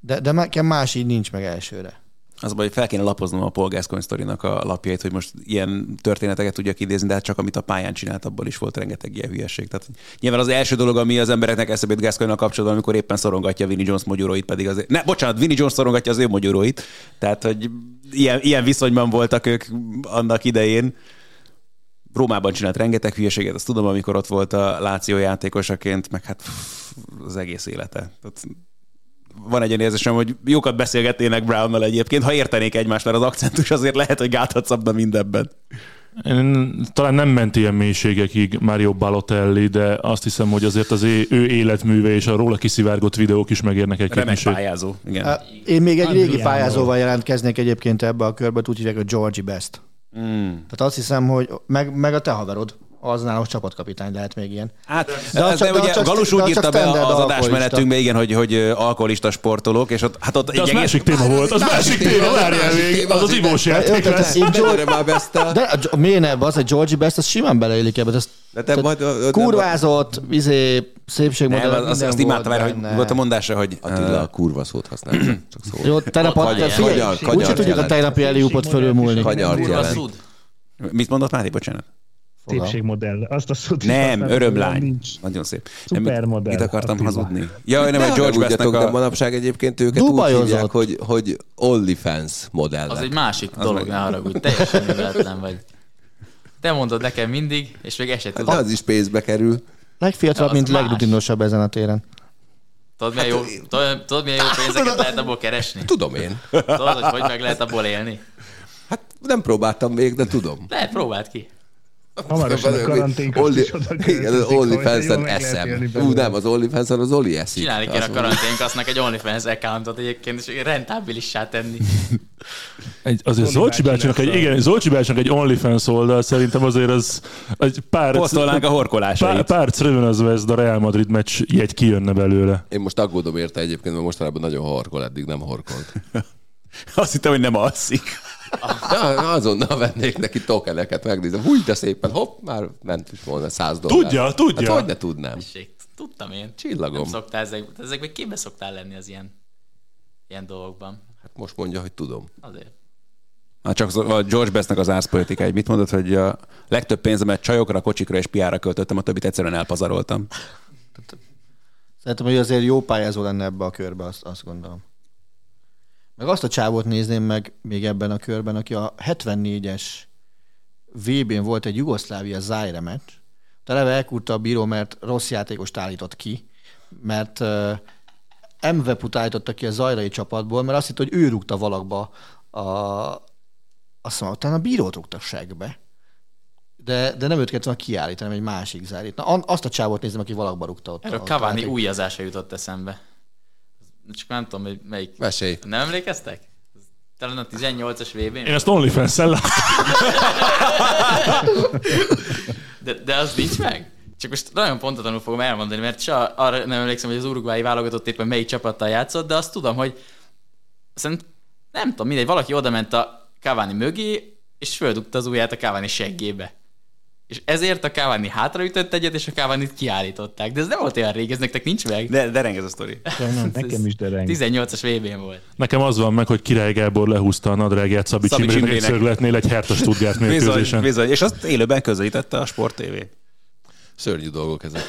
De, de nekem más így nincs meg elsőre.
Az baj, hogy fel kéne lapoznom a Polgászkony sztorinak a lapjait, hogy most ilyen történeteket tudjak idézni, de hát csak amit a pályán csinált, abból is volt rengeteg ilyen hülyeség. Tehát nyilván az első dolog, ami az embereknek eszébe jut Gascoigne kapcsolatban, amikor éppen szorongatja Vinnie Jones mogyoróit, pedig az... Ne, bocsánat, Vinnie Jones szorongatja az ő mogyoróit. Tehát, hogy ilyen, ilyen viszonyban voltak ők annak idején. Rómában csinált rengeteg hülyeséget, azt tudom, amikor ott volt a Láció játékosaként, meg hát pff, az egész élete. Tehát van egy ilyen érzésem, hogy jókat beszélgetnének Brownnal egyébként, ha értenék egymást, mert az akcentus azért lehet, hogy gátat szabna mindebben.
Én, talán nem ment ilyen mélységekig Mario Balotelli, de azt hiszem, hogy azért az ő, ő életműve és a róla kiszivárgott videók is megérnek egy-két
Remek pályázó. Igen.
Á, Én még egy régi
Adriano.
pályázóval jelentkeznék egyébként ebbe a körbe, úgy hívják a Georgie Best.
Mm.
Tehát azt hiszem, hogy meg, meg a te haverod, az nálam csapatkapitány lehet még ilyen.
Hát,
De
de
az csak-
de ugye
csak-
Galus úgy írta be az adásmenetünkbe, igen, hogy, hogy alkoholista sportolók, és ott, hát ott
De az
egész...
másik téma volt, az másik téma, várjál még, az az ivós játék lesz.
már
de miért nem? Az, hogy Georgie Best, az simán beleillik ebbe. Ez,
De te majd- de-
kurvázott, izé,
Nem,
szépségmodell,
az, az, azt imádta
volt
vár, hogy volt a mondása, hogy
Attila a kurva szót használ. (clears throat) Csak szó.
Jó, tegnap úgyse tudjuk a tegnapi Eliupot fölülmúlni.
Kanyar
Kurva
jelent.
mit mondott Máté, bocsánat?
Szépségmodell. Azt a szót
Nem, örömlány.
Nincs.
Nagyon szép.
Szupermodell,
Mit akartam
Attila.
hazudni? Ja, nem, a George Bestnek
de
a...
manapság egyébként őket úgy
Dubajozott.
hívják, hogy, hogy OnlyFans modellek.
Az egy másik
Az
dolog,
meg-
ne haragudj. Teljesen műveletlen vagy. Te mondod nekem mindig, és még eset
Hát, de az is pénzbe kerül.
Legfiatalabb, mint
más.
legrutinosabb ezen a téren.
Tudod, milyen jó, tudod, tudod, milyen jó pénzeket lehet abból keresni?
Tudom én.
Tudod, hogy hogy meg lehet abból élni?
Hát nem próbáltam még, de tudom.
Lehet, próbáld ki.
Hamarosan a karanténkot
Only,
is oda (laughs)
Igen, az OnlyFans-en eszem. Ú, nem, az OnlyFans-en az Oli eszik.
Csinálni
Azt
a karanténkasznak egy OnlyFans accountot egyébként, és rentábilissá tenni. (laughs)
Egy, azért Zolcsi bácsinak egy, igen, Zolcsi bácsinak egy OnlyFans oldal szerintem azért az egy pár,
Posztolnánk a
pár,
horkolásait.
pár Crvenözve ez a Real Madrid meccs jegy kijönne belőle.
Én most aggódom érte egyébként, mert mostanában nagyon horkol, eddig nem horkolt. (laughs)
Azt hittem, hogy nem alszik.
De azonnal vennék neki tokeneket, megnézem. Húj, de szépen, hopp, már ment is volna 100 dollár.
Tudja, tudja.
Hát hogy ne tudnám.
Tessék, Tudtam én.
Csillagom.
Nem szoktál ezek, ezekben képbe szoktál lenni az ilyen, ilyen dolgokban.
Hát most mondja, hogy tudom.
Azért.
Hát csak a George Bestnek az árszpolitikája. Mit mondott, hogy a legtöbb pénzemet csajokra, kocsikra és piára költöttem, a többit egyszerűen elpazaroltam.
Szerintem, hogy azért jó pályázó lenne ebbe a körbe, azt, azt gondolom. Meg azt a csávót nézném meg még ebben a körben, aki a 74-es VB-n volt egy Jugoszlávia Zaire meccs. Televe elkúrta a bíró, mert rossz játékost állított ki, mert uh, Mveput állította ki a zajrai csapatból, mert azt hitt, hogy ő rúgta valakba a, azt mondom, utána a bírót rúgta segbe. De, de nem őt kellett volna kiállítani, hanem egy másik zárit. Na, azt a csávot nézem, aki valakba rúgta ott.
Erről Cavani újazása jutott eszembe. Csak nem tudom, hogy melyik.
Mesélj.
Nem emlékeztek? Talán a 18-as vb
Én ezt OnlyFans-en láttam.
De, de az nincs meg? Csak most nagyon pontatlanul fogom elmondani, mert se arra nem emlékszem, hogy az urugvái válogatott éppen melyik csapattal játszott, de azt tudom, hogy szerintem nem tudom, mindegy, valaki oda ment a Cavani mögé, és földugta az ujját a Cavani seggébe. És ezért a Cavani hátraütött egyet, és a Cavani-t kiállították. De ez nem volt olyan rég, ez nektek nincs meg.
De, de reng ez a sztori.
Nekem is dereng.
18-as VB-n volt.
Nekem az van meg, hogy Király Gábor lehúzta a nadrágját Szabi
Szabi
Csimrének szögletnél egy Hertha Stuttgart (laughs)
Bizony,
mérkőzésen.
bizony. És azt élőben közelítette a Sport TV.
Szörnyű dolgok ezek.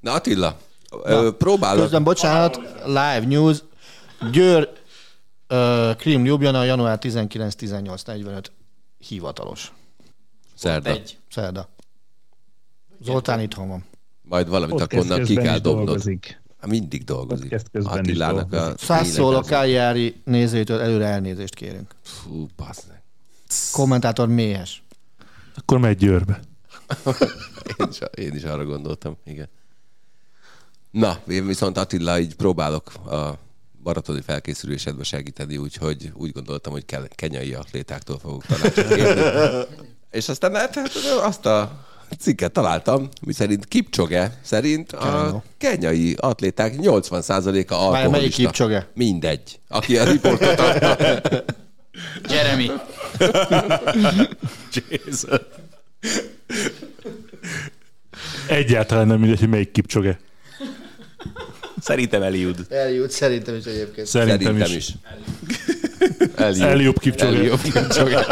Na Attila, Na, próbálod.
Közben, bocsánat, live news. Győr, uh, Krim Ljubljana, január 19-18-45 hivatalos.
Szerda.
Egy.
Szerda. Zoltán itthon van.
Majd valamit
Podcast
akkor onnan ki kell dobnod.
dolgozik.
Mindig dolgozik. Attilának a.
Százszól a Káljári nézőitől előre elnézést kérünk.
Fú, bassz meg.
Kommentátor méhes.
Akkor megy Győrbe. (laughs)
Én is, én is arra gondoltam, igen. Na, én viszont Attila így próbálok a maratoni felkészülésedbe segíteni, úgyhogy úgy gondoltam, hogy kell, kenyai atlétáktól fogok tanácsot kérni. (laughs) És aztán hát, hát, azt a cikket találtam, miszerint Kipcsoge szerint a kenyai atléták 80%-a alkoholista.
melyik Kipchoge?
Mindegy. Aki a riportot adta. (laughs)
Jeremy. (laughs)
Jézus.
Egyáltalán nem mindegy, hogy melyik kipcsoge.
Szerintem Eliud.
Eljut, szerintem is egyébként.
Szerintem,
Szerintem
is.
is. Eljobb.
Eljobb Kipchoge.
Eljobb Kipchoge.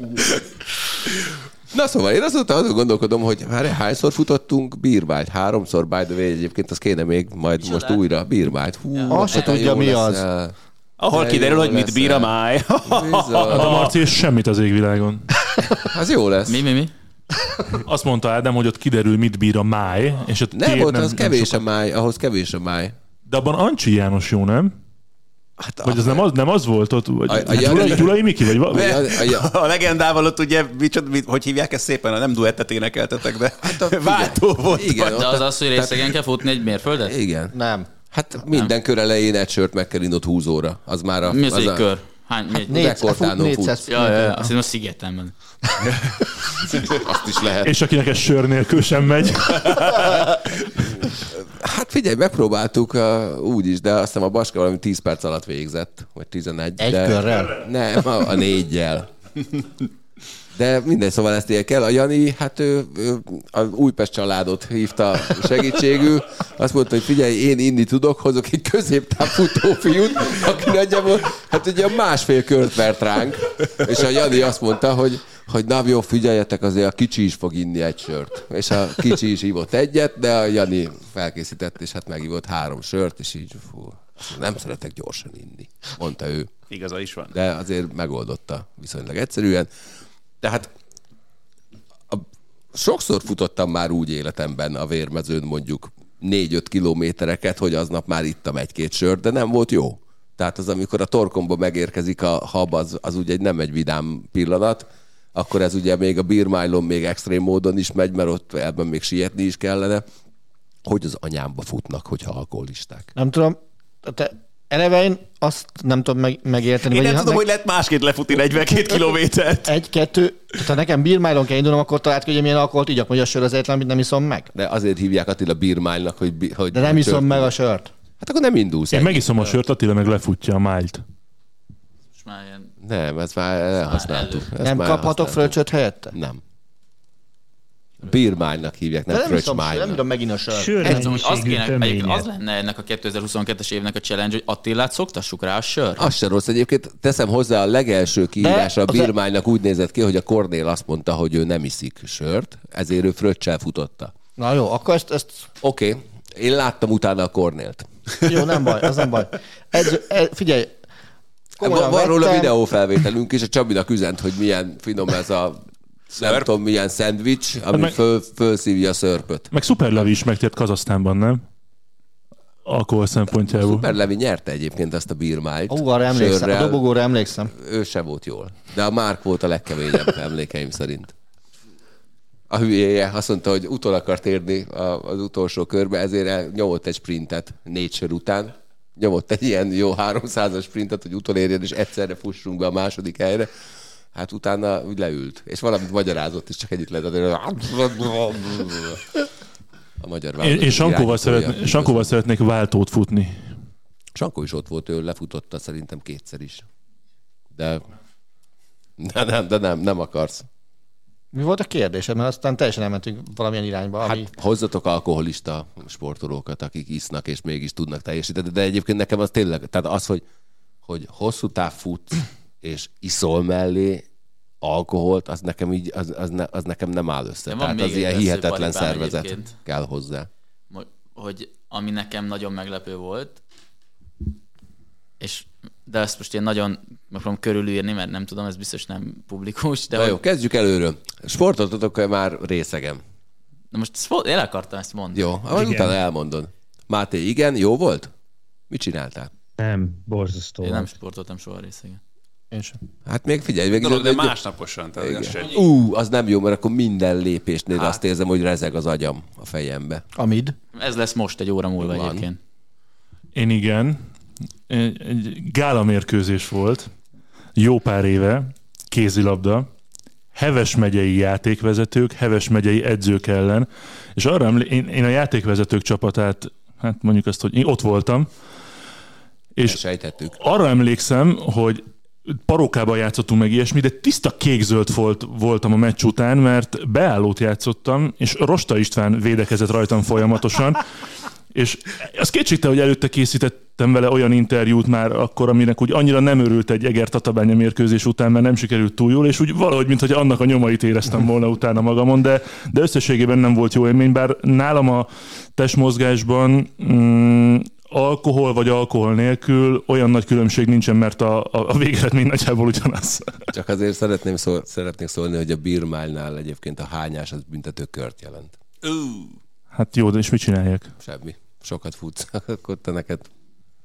(laughs) Na szóval én azóta azon gondolkodom, hogy már hányszor futottunk bírványt? Háromszor, by the way, egyébként az kéne még majd
Micsoda?
most újra bírványt. Hú,
Ja.
Azt se tudja, mi az.
leszel.
Ahol
De
kiderül, hogy mit bír a máj.
Bizony.
Hát a Marci és semmit az égvilágon.
Az jó lesz.
Mi, mi, mi?
Azt mondta Ádám, hogy ott kiderül, mit bír a máj, és ott
Nem volt, az kevés a
sokat.
máj, ahhoz kevés a máj.
De abban Ancsi János jó, nem?
Hát
Vagy az nem az, nem az volt ott? Vagy,
A- a-
Gyulai,
a-
Gyulai Miki? Vagy, va-
a, a, a,
A legendával ott ugye, micsoda, mit, hogy hívják ezt szépen, a nem duettet énekeltetek, de
Hát a-
váltó volt.
igen,
De az
a-
az, hogy részegen kell futni egy mérföldet?
igen.
Nem.
Hát minden kör elején egy sört meg kell innod 20 óra. Az már a...
Mi az,
az
egy
a,
kör? Hány? Négy,
Négy,
rekordtánon
fut,
fut.
400
Ja, ja, ja, azt hiszem a szigeten van. (laughs)
Azt is lehet.
és akinek ez sör nélkül sem megy. (laughs)
Hát figyelj, megpróbáltuk uh, úgy is, de azt hiszem a Baska valami 10 perc alatt végzett, vagy 11.
Egy
de...
körrel?
Nem, a, a négyel. De minden szóval ezt ilyen kell. A Jani, hát ő, ő a Újpest családot hívta segítségül. Azt mondta, hogy figyelj, én inni tudok, hozok egy középtávfutó fiút, aki nagyjából, hát ugye másfél kört vert ránk. És a Jani azt mondta, hogy hogy na jó, figyeljetek, azért a kicsi is fog inni egy sört. És a kicsi is ívott egyet, de a Jani felkészített, és hát megívott három sört, és így fú, nem szeretek gyorsan inni, mondta ő.
Igaza is van.
De azért megoldotta viszonylag egyszerűen. Tehát sokszor futottam már úgy életemben a vérmezőn mondjuk 4-5 kilométereket, hogy aznap már ittam egy-két sört, de nem volt jó. Tehát az, amikor a torkomba megérkezik a hab, az, az ugye nem egy vidám pillanat, akkor ez ugye még a bírmájlon még extrém módon is megy, mert ott ebben még sietni is kellene, hogy az anyámba futnak, hogyha alkoholisták.
Nem tudom, te eleve én azt nem tudom meg, megérteni.
Én
vagy
nem tudom,
meg-
hogy lehet másként lefutni 42 (laughs) kilométert.
Egy, kettő, tehát ha nekem bírmálon kell indulnom, akkor talált ki, hogy milyen alkoholt igyak, hogy a sör az egyetlen, amit nem iszom meg.
De azért hívják Attila bírmánynak, hogy... hogy
De nem iszom meg a sört.
Hát akkor nem indulsz.
Én megiszom a sört, Attila meg lefutja a májlt.
Most már ilyen...
Nem, ezt már elhasználtuk. Ezt
nem
már
kaphatok fröccsöt helyette?
Nem. Bírmánynak hívják, nem,
nem iszom, nem
fröccsmánynak.
tudom megint a.
Sör
hogy az, kéne, az lenne ennek a 2022-es évnek a challenge, hogy Attilát szoktassuk rá a sör.
Az se rossz. Egyébként teszem hozzá, a legelső kiírásra a bírmánynak úgy nézett ki, hogy a Kornél azt mondta, hogy ő nem iszik sört, ezért ő fröccsel futotta.
Na jó, akkor ezt, ezt
Oké, okay. én láttam utána a Kornélt.
jó, nem baj, az nem baj. Ez, ez, figyelj, komolyan
Van, van róla videófelvételünk, és a Csabinak üzent, hogy milyen finom ez a nem
Szörp?
tudom milyen szendvics, ami
meg-
föl, fölszívja a szörpöt.
Meg Superlavi is megtért Kazasztánban, nem? Alkohol szempontjából.
Super Levi nyerte egyébként ezt a bírmájt.
Ó, arra emlékszem, a
sörrel.
dobogóra emlékszem.
Ő se volt jól. De a Márk volt a legkeményebb (laughs) emlékeim szerint. A hülyéje azt mondta, hogy utol akart érni a- az utolsó körbe, ezért nyomott egy sprintet négy sör után. Nyomott egy ilyen jó 300-as sprintet, hogy utolérjen, és egyszerre fussunk be a második helyre. Hát utána úgy leült, és valamit magyarázott, és csak együtt lehet. A magyar válogatott
én Sankóval, szeretné, Sankóval szeretnék váltót futni.
Sankó is ott volt, ő lefutotta szerintem kétszer is. De, de nem, de nem, nem akarsz.
Mi volt a kérdésed? Mert aztán teljesen elmentünk valamilyen irányba, ami...
Hát hozzatok alkoholista sportolókat, akik isznak és mégis tudnak teljesíteni, de egyébként nekem az tényleg, tehát az, hogy, hogy hosszú táv fut és iszol mellé alkoholt, az nekem így, az, az, ne, az nekem nem áll össze.
De
Tehát az ilyen hihetetlen szervezet
egyébként.
kell hozzá.
Hogy ami nekem nagyon meglepő volt, és de ezt most én nagyon megpróbálom körülírni, mert nem tudom, ez biztos nem publikus, de
De
hogy,
jó, kezdjük előről. Sportoltatok-e már részegem?
na most én akartam ezt mondani.
Jó, ahogy utána elmondod. Máté, igen, jó volt? Mit csináltál?
Nem, borzasztó.
Én nem sportoltam soha részegen.
Én sem.
Hát még figyelj, még
Dolog, de
egy-
másnaposan. Tehát ez se-
Ú, az nem jó, mert akkor minden lépésnél
Hát.
azt érzem, hogy rezeg az agyam a fejembe.
Amid.
Ez lesz most egy óra múlva
Van.
egyébként.
Én igen. Egy, egy gála mérkőzés volt, jó pár éve, kézilabda, Heves megyei játékvezetők, Heves megyei edzők ellen, és arra emlé- én, én a játékvezetők csapatát, hát mondjuk azt, hogy én ott voltam, és
sejtettük.
arra emlékszem, hogy parókában játszottunk meg ilyesmi, de tiszta kékzöld volt, voltam a meccs után, mert beállót játszottam, és Rosta István védekezett rajtam folyamatosan, és az kétségte, hogy előtte készítettem vele olyan interjút már akkor, aminek úgy annyira nem örült egy Eger Tatabánya mérkőzés után, mert nem sikerült túl jól, és úgy valahogy, mintha annak a nyomait éreztem volna utána magamon, de, de összességében nem volt jó élmény, bár nálam a testmozgásban mm, alkohol vagy alkohol nélkül olyan nagy különbség nincsen, mert a, a, a végeredmény nagyjából ugyanaz.
Csak azért szeretném szól, szeretnék szólni, hogy a Birmálnál egyébként a hányás az büntető kört jelent.
Hát jó, de és mit csinálják?
Semmi. Sokat futsz, (laughs) akkor te neked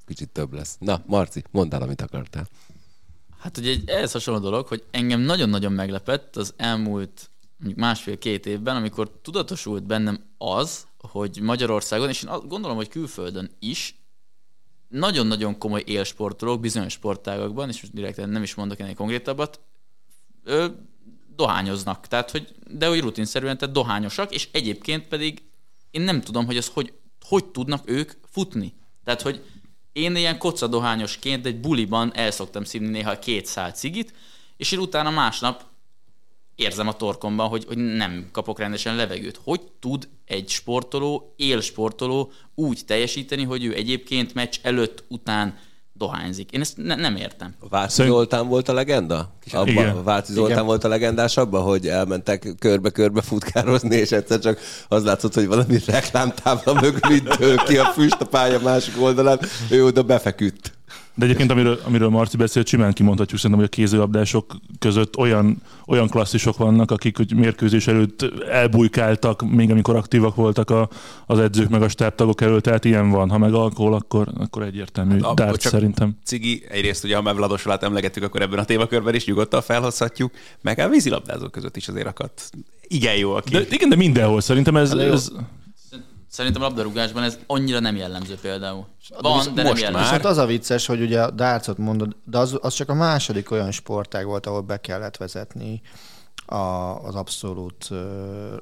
kicsit több lesz. Na, Marci, mondd el, amit akartál.
Hát ugye egy ehhez hasonló dolog, hogy engem nagyon-nagyon meglepett az elmúlt másfél-két évben, amikor tudatosult bennem az, hogy Magyarországon, és én gondolom, hogy külföldön is, nagyon-nagyon komoly élsportolók bizonyos sportágakban, és most direkt nem is mondok ennél konkrétabbat, ö, dohányoznak. Tehát, hogy, de hogy rutinszerűen, tehát dohányosak, és egyébként pedig én nem tudom, hogy az hogy, hogy tudnak ők futni. Tehát, hogy én ilyen kocadohányosként egy buliban el szoktam szívni néha két szál cigit, és én utána másnap érzem a torkomban, hogy, hogy nem kapok rendesen levegőt. Hogy tud egy sportoló, élsportoló úgy teljesíteni, hogy ő egyébként meccs előtt, után dohányzik? Én ezt ne, nem értem.
Váci
Szerint-
Zoltán volt a legenda? Abba,
Igen.
Váci Zoltán
Igen.
volt a legendás abban, hogy elmentek körbe-körbe futkározni, és egyszer csak az látszott, hogy valami reklámtábla mögül ki a füst a pálya másik oldalán, ő oda befeküdt.
De egyébként, amiről, amiről Marci beszélt, simán kimondhatjuk szerintem, hogy a kézilabdások között olyan, olyan klasszisok vannak, akik hogy mérkőzés előtt elbujkáltak, még amikor aktívak voltak a, az edzők meg a stábtagok előtt, tehát ilyen van. Ha meg alkohol, akkor, akkor egyértelmű hát, dárt
csak-
szerintem.
Cigi, egyrészt ugye, ha már Vladosolát emlegettük, akkor ebben a témakörben is nyugodtan felhozhatjuk, meg a vízilabdázók között is azért akadt. Igen jó, aki...
De igen, de mindenhol szerintem ez,
Hát
ez
Szerintem a labdarúgásban ez annyira nem jellemző például. Van, de nem
most
jellemző.
már.
Viszont az a vicces, hogy ugye a dárcot mondod, de az, az csak a második olyan sportág volt, ahol be kellett vezetni a, az abszolút uh,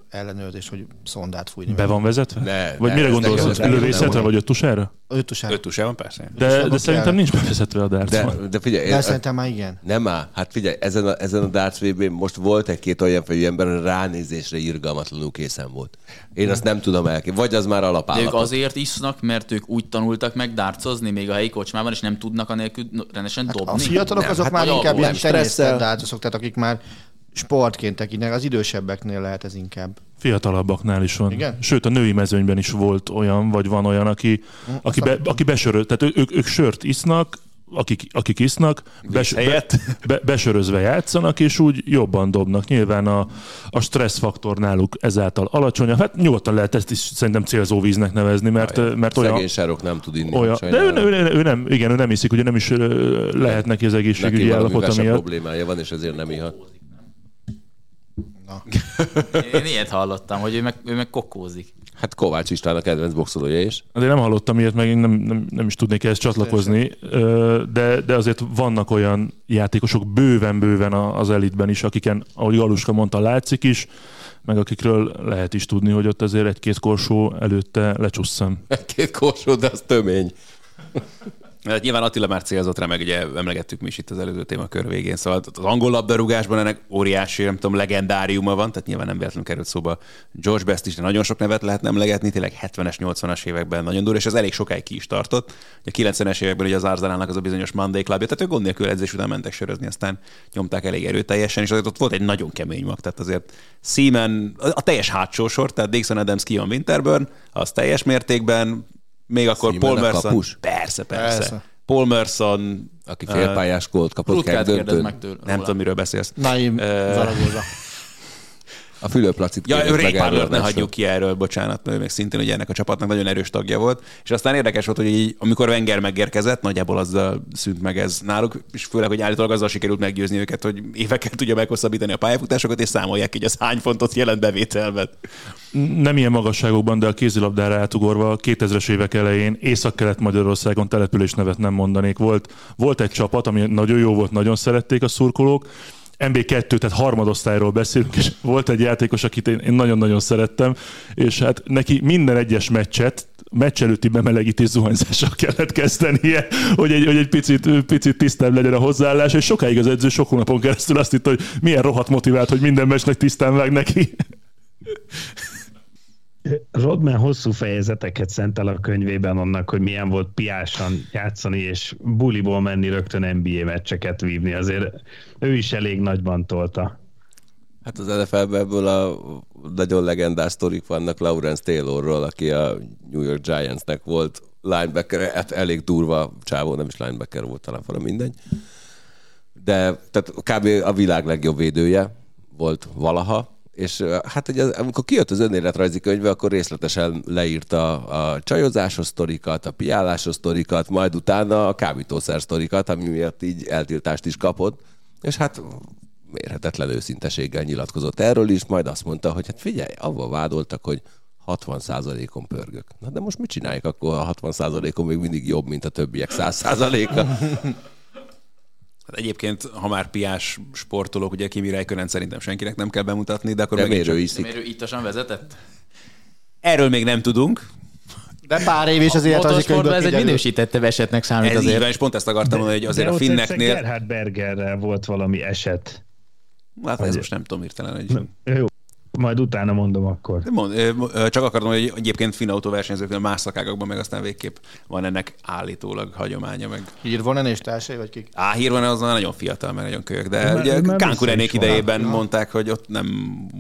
ellenőrzés, hogy szondát fújni.
be van vezetve?
Ne,
vagy
ne,
mire gondolsz?
volt.
vagy öttusára?
Ötusára.
Öt van, persze.
De, de szerintem
kell.
nincs bevezetve a
De,
dárcban.
de figyelj,
De
én-
szerintem már igen.
nem áll. Hát figyelj, ezen a, ezen a darts vb most volt egy-két olyan fejű ember, ránézésre irgalmatlanul készen volt. Én azt nem tudom elképzelni. Vagy az már
De ők
alapállapot.
azért isznak, mert ők úgy tanultak meg dárcozni még a helyi kocsmában, és nem tudnak anélkül rendesen
A
dobni.
fiatalok
Nem,
azok
hát
már inkább ilyen
stresszel.
dárcosok, tehát akik már sportként tekintenek, az idősebbeknél lehet ez inkább.
Fiatalabbaknál is van.
Igen?
Sőt, a női mezőnyben is volt olyan, vagy van olyan, aki, aki, be, aki besöröz, tehát ők, ők sört isznak, akik, akik isznak, bes, be, (laughs) be, besörözve játszanak, és úgy jobban dobnak. Nyilván a, a stresszfaktor náluk ezáltal alacsonyabb. Hát nyugodtan lehet ezt is szerintem célzó víznek nevezni, mert, mert olyan,
Szegény sárok nem tud inni.
olyan de ő, ő, ő, ő, nem, igen, ő nem iszik, ugye nem is lehet neki az egészségügyi állapota miatt.
problémája van, és ezért nem ihat.
Én ilyet hallottam, hogy ő meg, ő meg kokózik.
Hát Kovács István a kedvenc boxolója is.
Azért nem hallottam ilyet, meg én nem, nem, nem is tudnék ehhez csatlakozni, de, de azért vannak olyan játékosok bőven-bőven a- az elitben is, akiken, ahogy Galuska mondta, látszik is, meg akikről lehet is tudni, hogy ott azért egy-két korsó előtte lecsusszam.
Két korsó, de az tömény.
Hát nyilván Attila már célzott rá, meg ugye emlegettük mi is itt az előző témakör végén, szóval az angol labdarúgásban ennek óriási, nem tudom, legendáriuma van, tehát nyilván nem véletlenül került szóba George Best is, de nagyon sok nevet lehet emlegetni, tényleg 70-es, 80-as években nagyon durva, és ez elég sokáig ki is tartott. A 90-es években ugye az Arzenának az a bizonyos Monday Clubja, tehát ők gond nélkül edzés után mentek sörözni, aztán nyomták elég erőteljesen, és azért ott volt egy nagyon kemény mag, tehát azért Seaman, a teljes hátsó sor, tehát Dixon Adams, Keon Winterburn, az teljes mértékben, még akkor
Seaman
Paul Merson. Persze, persze.
Persze.
Paul Merson,
Aki félpályás gólt kapott
Rutkát
kell
kérdez meg
döntőn.
tőle.
nem tudom, miről beszélsz.
Naim Zaragoza.
A Fülöplacit
Ja, Parlert ne hagyjuk ki erről, bocsánat, mert ő még szintén ugye ennek a csapatnak nagyon erős tagja volt. És aztán érdekes volt, hogy így, amikor Wenger megérkezett, nagyjából azzal szűnt meg ez náluk, és főleg, hogy állítólag azzal sikerült meggyőzni őket, hogy évekkel tudja meghosszabbítani a pályafutásokat, és számolják így az hány fontot jelent bevételben.
Nem ilyen magasságokban, de a kézilabdára átugorva 2000-es évek elején Észak-Kelet-Magyarországon településnevet nem mondanék. Volt, volt egy csapat, ami nagyon jó volt, nagyon szerették a szurkolók, MB2, tehát harmadosztályról beszélünk, és volt egy játékos, akit én, nagyon-nagyon szerettem, és hát neki minden egyes meccset meccs előtti bemelegítés zuhanyzással kellett kezdenie, hogy egy, hogy egy picit, picit tisztább legyen a hozzáállás, és sokáig az edző sok hónapon keresztül azt hitt, hogy milyen rohadt motivált, hogy minden meccsnek tisztán vág neki.
Rodman hosszú fejezeteket szentel a könyvében annak, hogy milyen volt piásan játszani, és buliból menni rögtön NBA meccseket vívni. Azért ő is elég nagyban tolta.
Hát az NFL-ben ebből a nagyon legendás sztorik vannak Lawrence Taylorról, aki a New York Giantsnek volt linebacker, hát elég durva csávó, nem is linebacker volt talán valami mindegy. De tehát kb. a világ legjobb védője volt valaha, és hát ugye, amikor kijött az önéletrajzi könyve, akkor részletesen leírta a csajozásos sztorikat, a piálásos sztorikat, majd utána a kábítószer sztorikat, ami miatt így eltiltást is kapott, és hát mérhetetlen őszinteséggel nyilatkozott erről is, majd azt mondta, hogy hát figyelj, avval vádoltak, hogy 60%-on pörgök. Na de most mit csináljuk akkor, a 60%-on még mindig jobb, mint a többiek 100%-a? (laughs)
Hát egyébként, ha már piás sportolók, ugye Kimi Räikkönen szerintem senkinek nem kell bemutatni, de akkor
De
megint
miért ő
csak...
De
iszik?
miért ő ittasan vezetett?
Erről még nem tudunk.
De pár év is az életrajzi
Motorsportban
könyvből
ez egy minősítettebb esetnek számít
Ez így
azért.
van, és pont ezt akartam mondani, hogy azért
De
a finneknél...
Gerhard Bergerrel volt valami eset.
Hát ez most nem tudom hirtelen, hogy...
Jó, majd utána mondom akkor.
De Mond, csak akartam, hogy egyébként finn autóversenyzőknél más szakágakban meg aztán végképp van ennek állítólag hagyománya, meg
Hírvonen és társai, vagy kik?
Á, hír van, az már nagyon fiatal, meg nagyon kölyök, de
Már-
ugye Kánkurenék idejében
van.
mondták, hogy ott nem,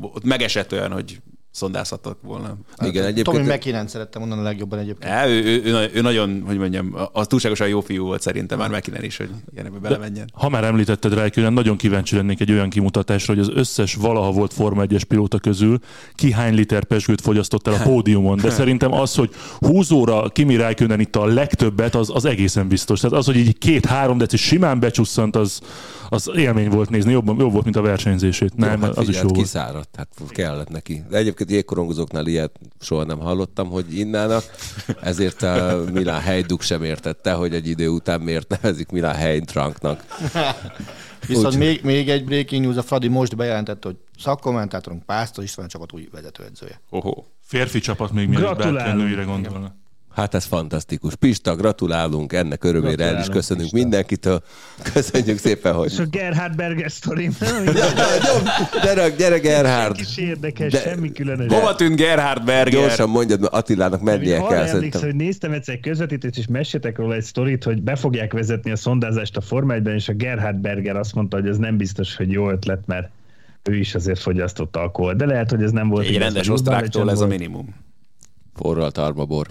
ott megesett olyan, hogy szondázhattak volna.
Igen,
Tommy
egyébként
McKinnon szerettem mondani a legjobban egyébként.
Ja, ő, ő, ő, ő, nagyon, hogy mondjam, az túlságosan jó fiú volt szerintem már McKinnon is, hogy ilyenekbe belemenjen.
Ha már említetted Räikkönen, nagyon kíváncsi lennék egy olyan kimutatásra, hogy az összes valaha volt Forma 1-es pilóta közül ki hány liter pesgőt fogyasztott el a pódiumon. De szerintem az, hogy 20 óra Kimi Räikkönen itt a legtöbbet, az, az egészen biztos. Tehát az, hogy így két-három deci simán becsusszant, az, az élmény volt nézni, jobb, jobb volt, mint a versenyzését. Nem,
Jó, hát
az is
figyeld,
jó volt.
kiszáradt, hát kellett neki. De egyébként jégkorongozóknál ilyet soha nem hallottam, hogy innának, ezért a Milán Hejduk sem értette, hogy egy idő után miért nevezik Milán Heidtranknak.
Viszont
Úgy.
még, még egy breaking news, a Fradi most bejelentette, hogy szakkommentátorunk Pásztor István csapat új vezetőedzője.
Oho.
Férfi csapat még mielőtt nőire gondolna.
Hát ez fantasztikus. Pista, gratulálunk, ennek örömére el is
Gratulálunk,
köszönünk
Pista.
mindenkitől. Köszönjük szépen, hogy...
És a Gerhard Berger sztori, nem? (laughs)
Gyere, gyere Gerhard!
kis érdekes,
De-
semmi különös.
Hova tűnt Gerhard Berger?
Gyorsan mondjad, mert Attilának mennie
Arra
kell
emlékszem,
szerintem.
hogy néztem egyszer egy közvetítést, és meséltek róla egy sztorit, hogy be fogják vezetni a szondázást a Forma 1-ben, és a Gerhard Berger azt mondta, hogy ez nem biztos, hogy jó ötlet, mert ő is azért fogyasztott alkohol. De lehet, hogy ez nem volt
Egy
igaz,
rendes osztráktól ez a minimum.
Forralt armabor.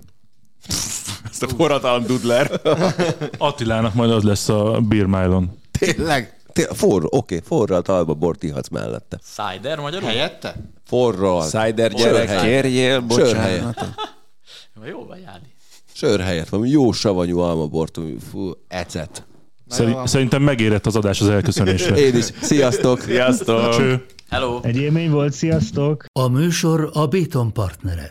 Ezt a forradalom dudler. (laughs)
Attilának majd az lesz a Beer Mile-on.
Tényleg? Tényleg forró, oké, forralt albabort ihatsz mellette.
Cider magyarul?
Helyette?
Forralt.
Cider gyerek, kérjél, bocsánat. (laughs)
Jó vagy, Ádi.
Sör helyett valami jó savanyú almabort, ami fú, ecet.
Szeri- Szerintem megérett az adás az elköszönésre.
Én is. Sziasztok! (laughs)
Sziasztok!
Cső.
Hello!
Egy élmény volt, sziasztok!
A műsor a Béton partnere.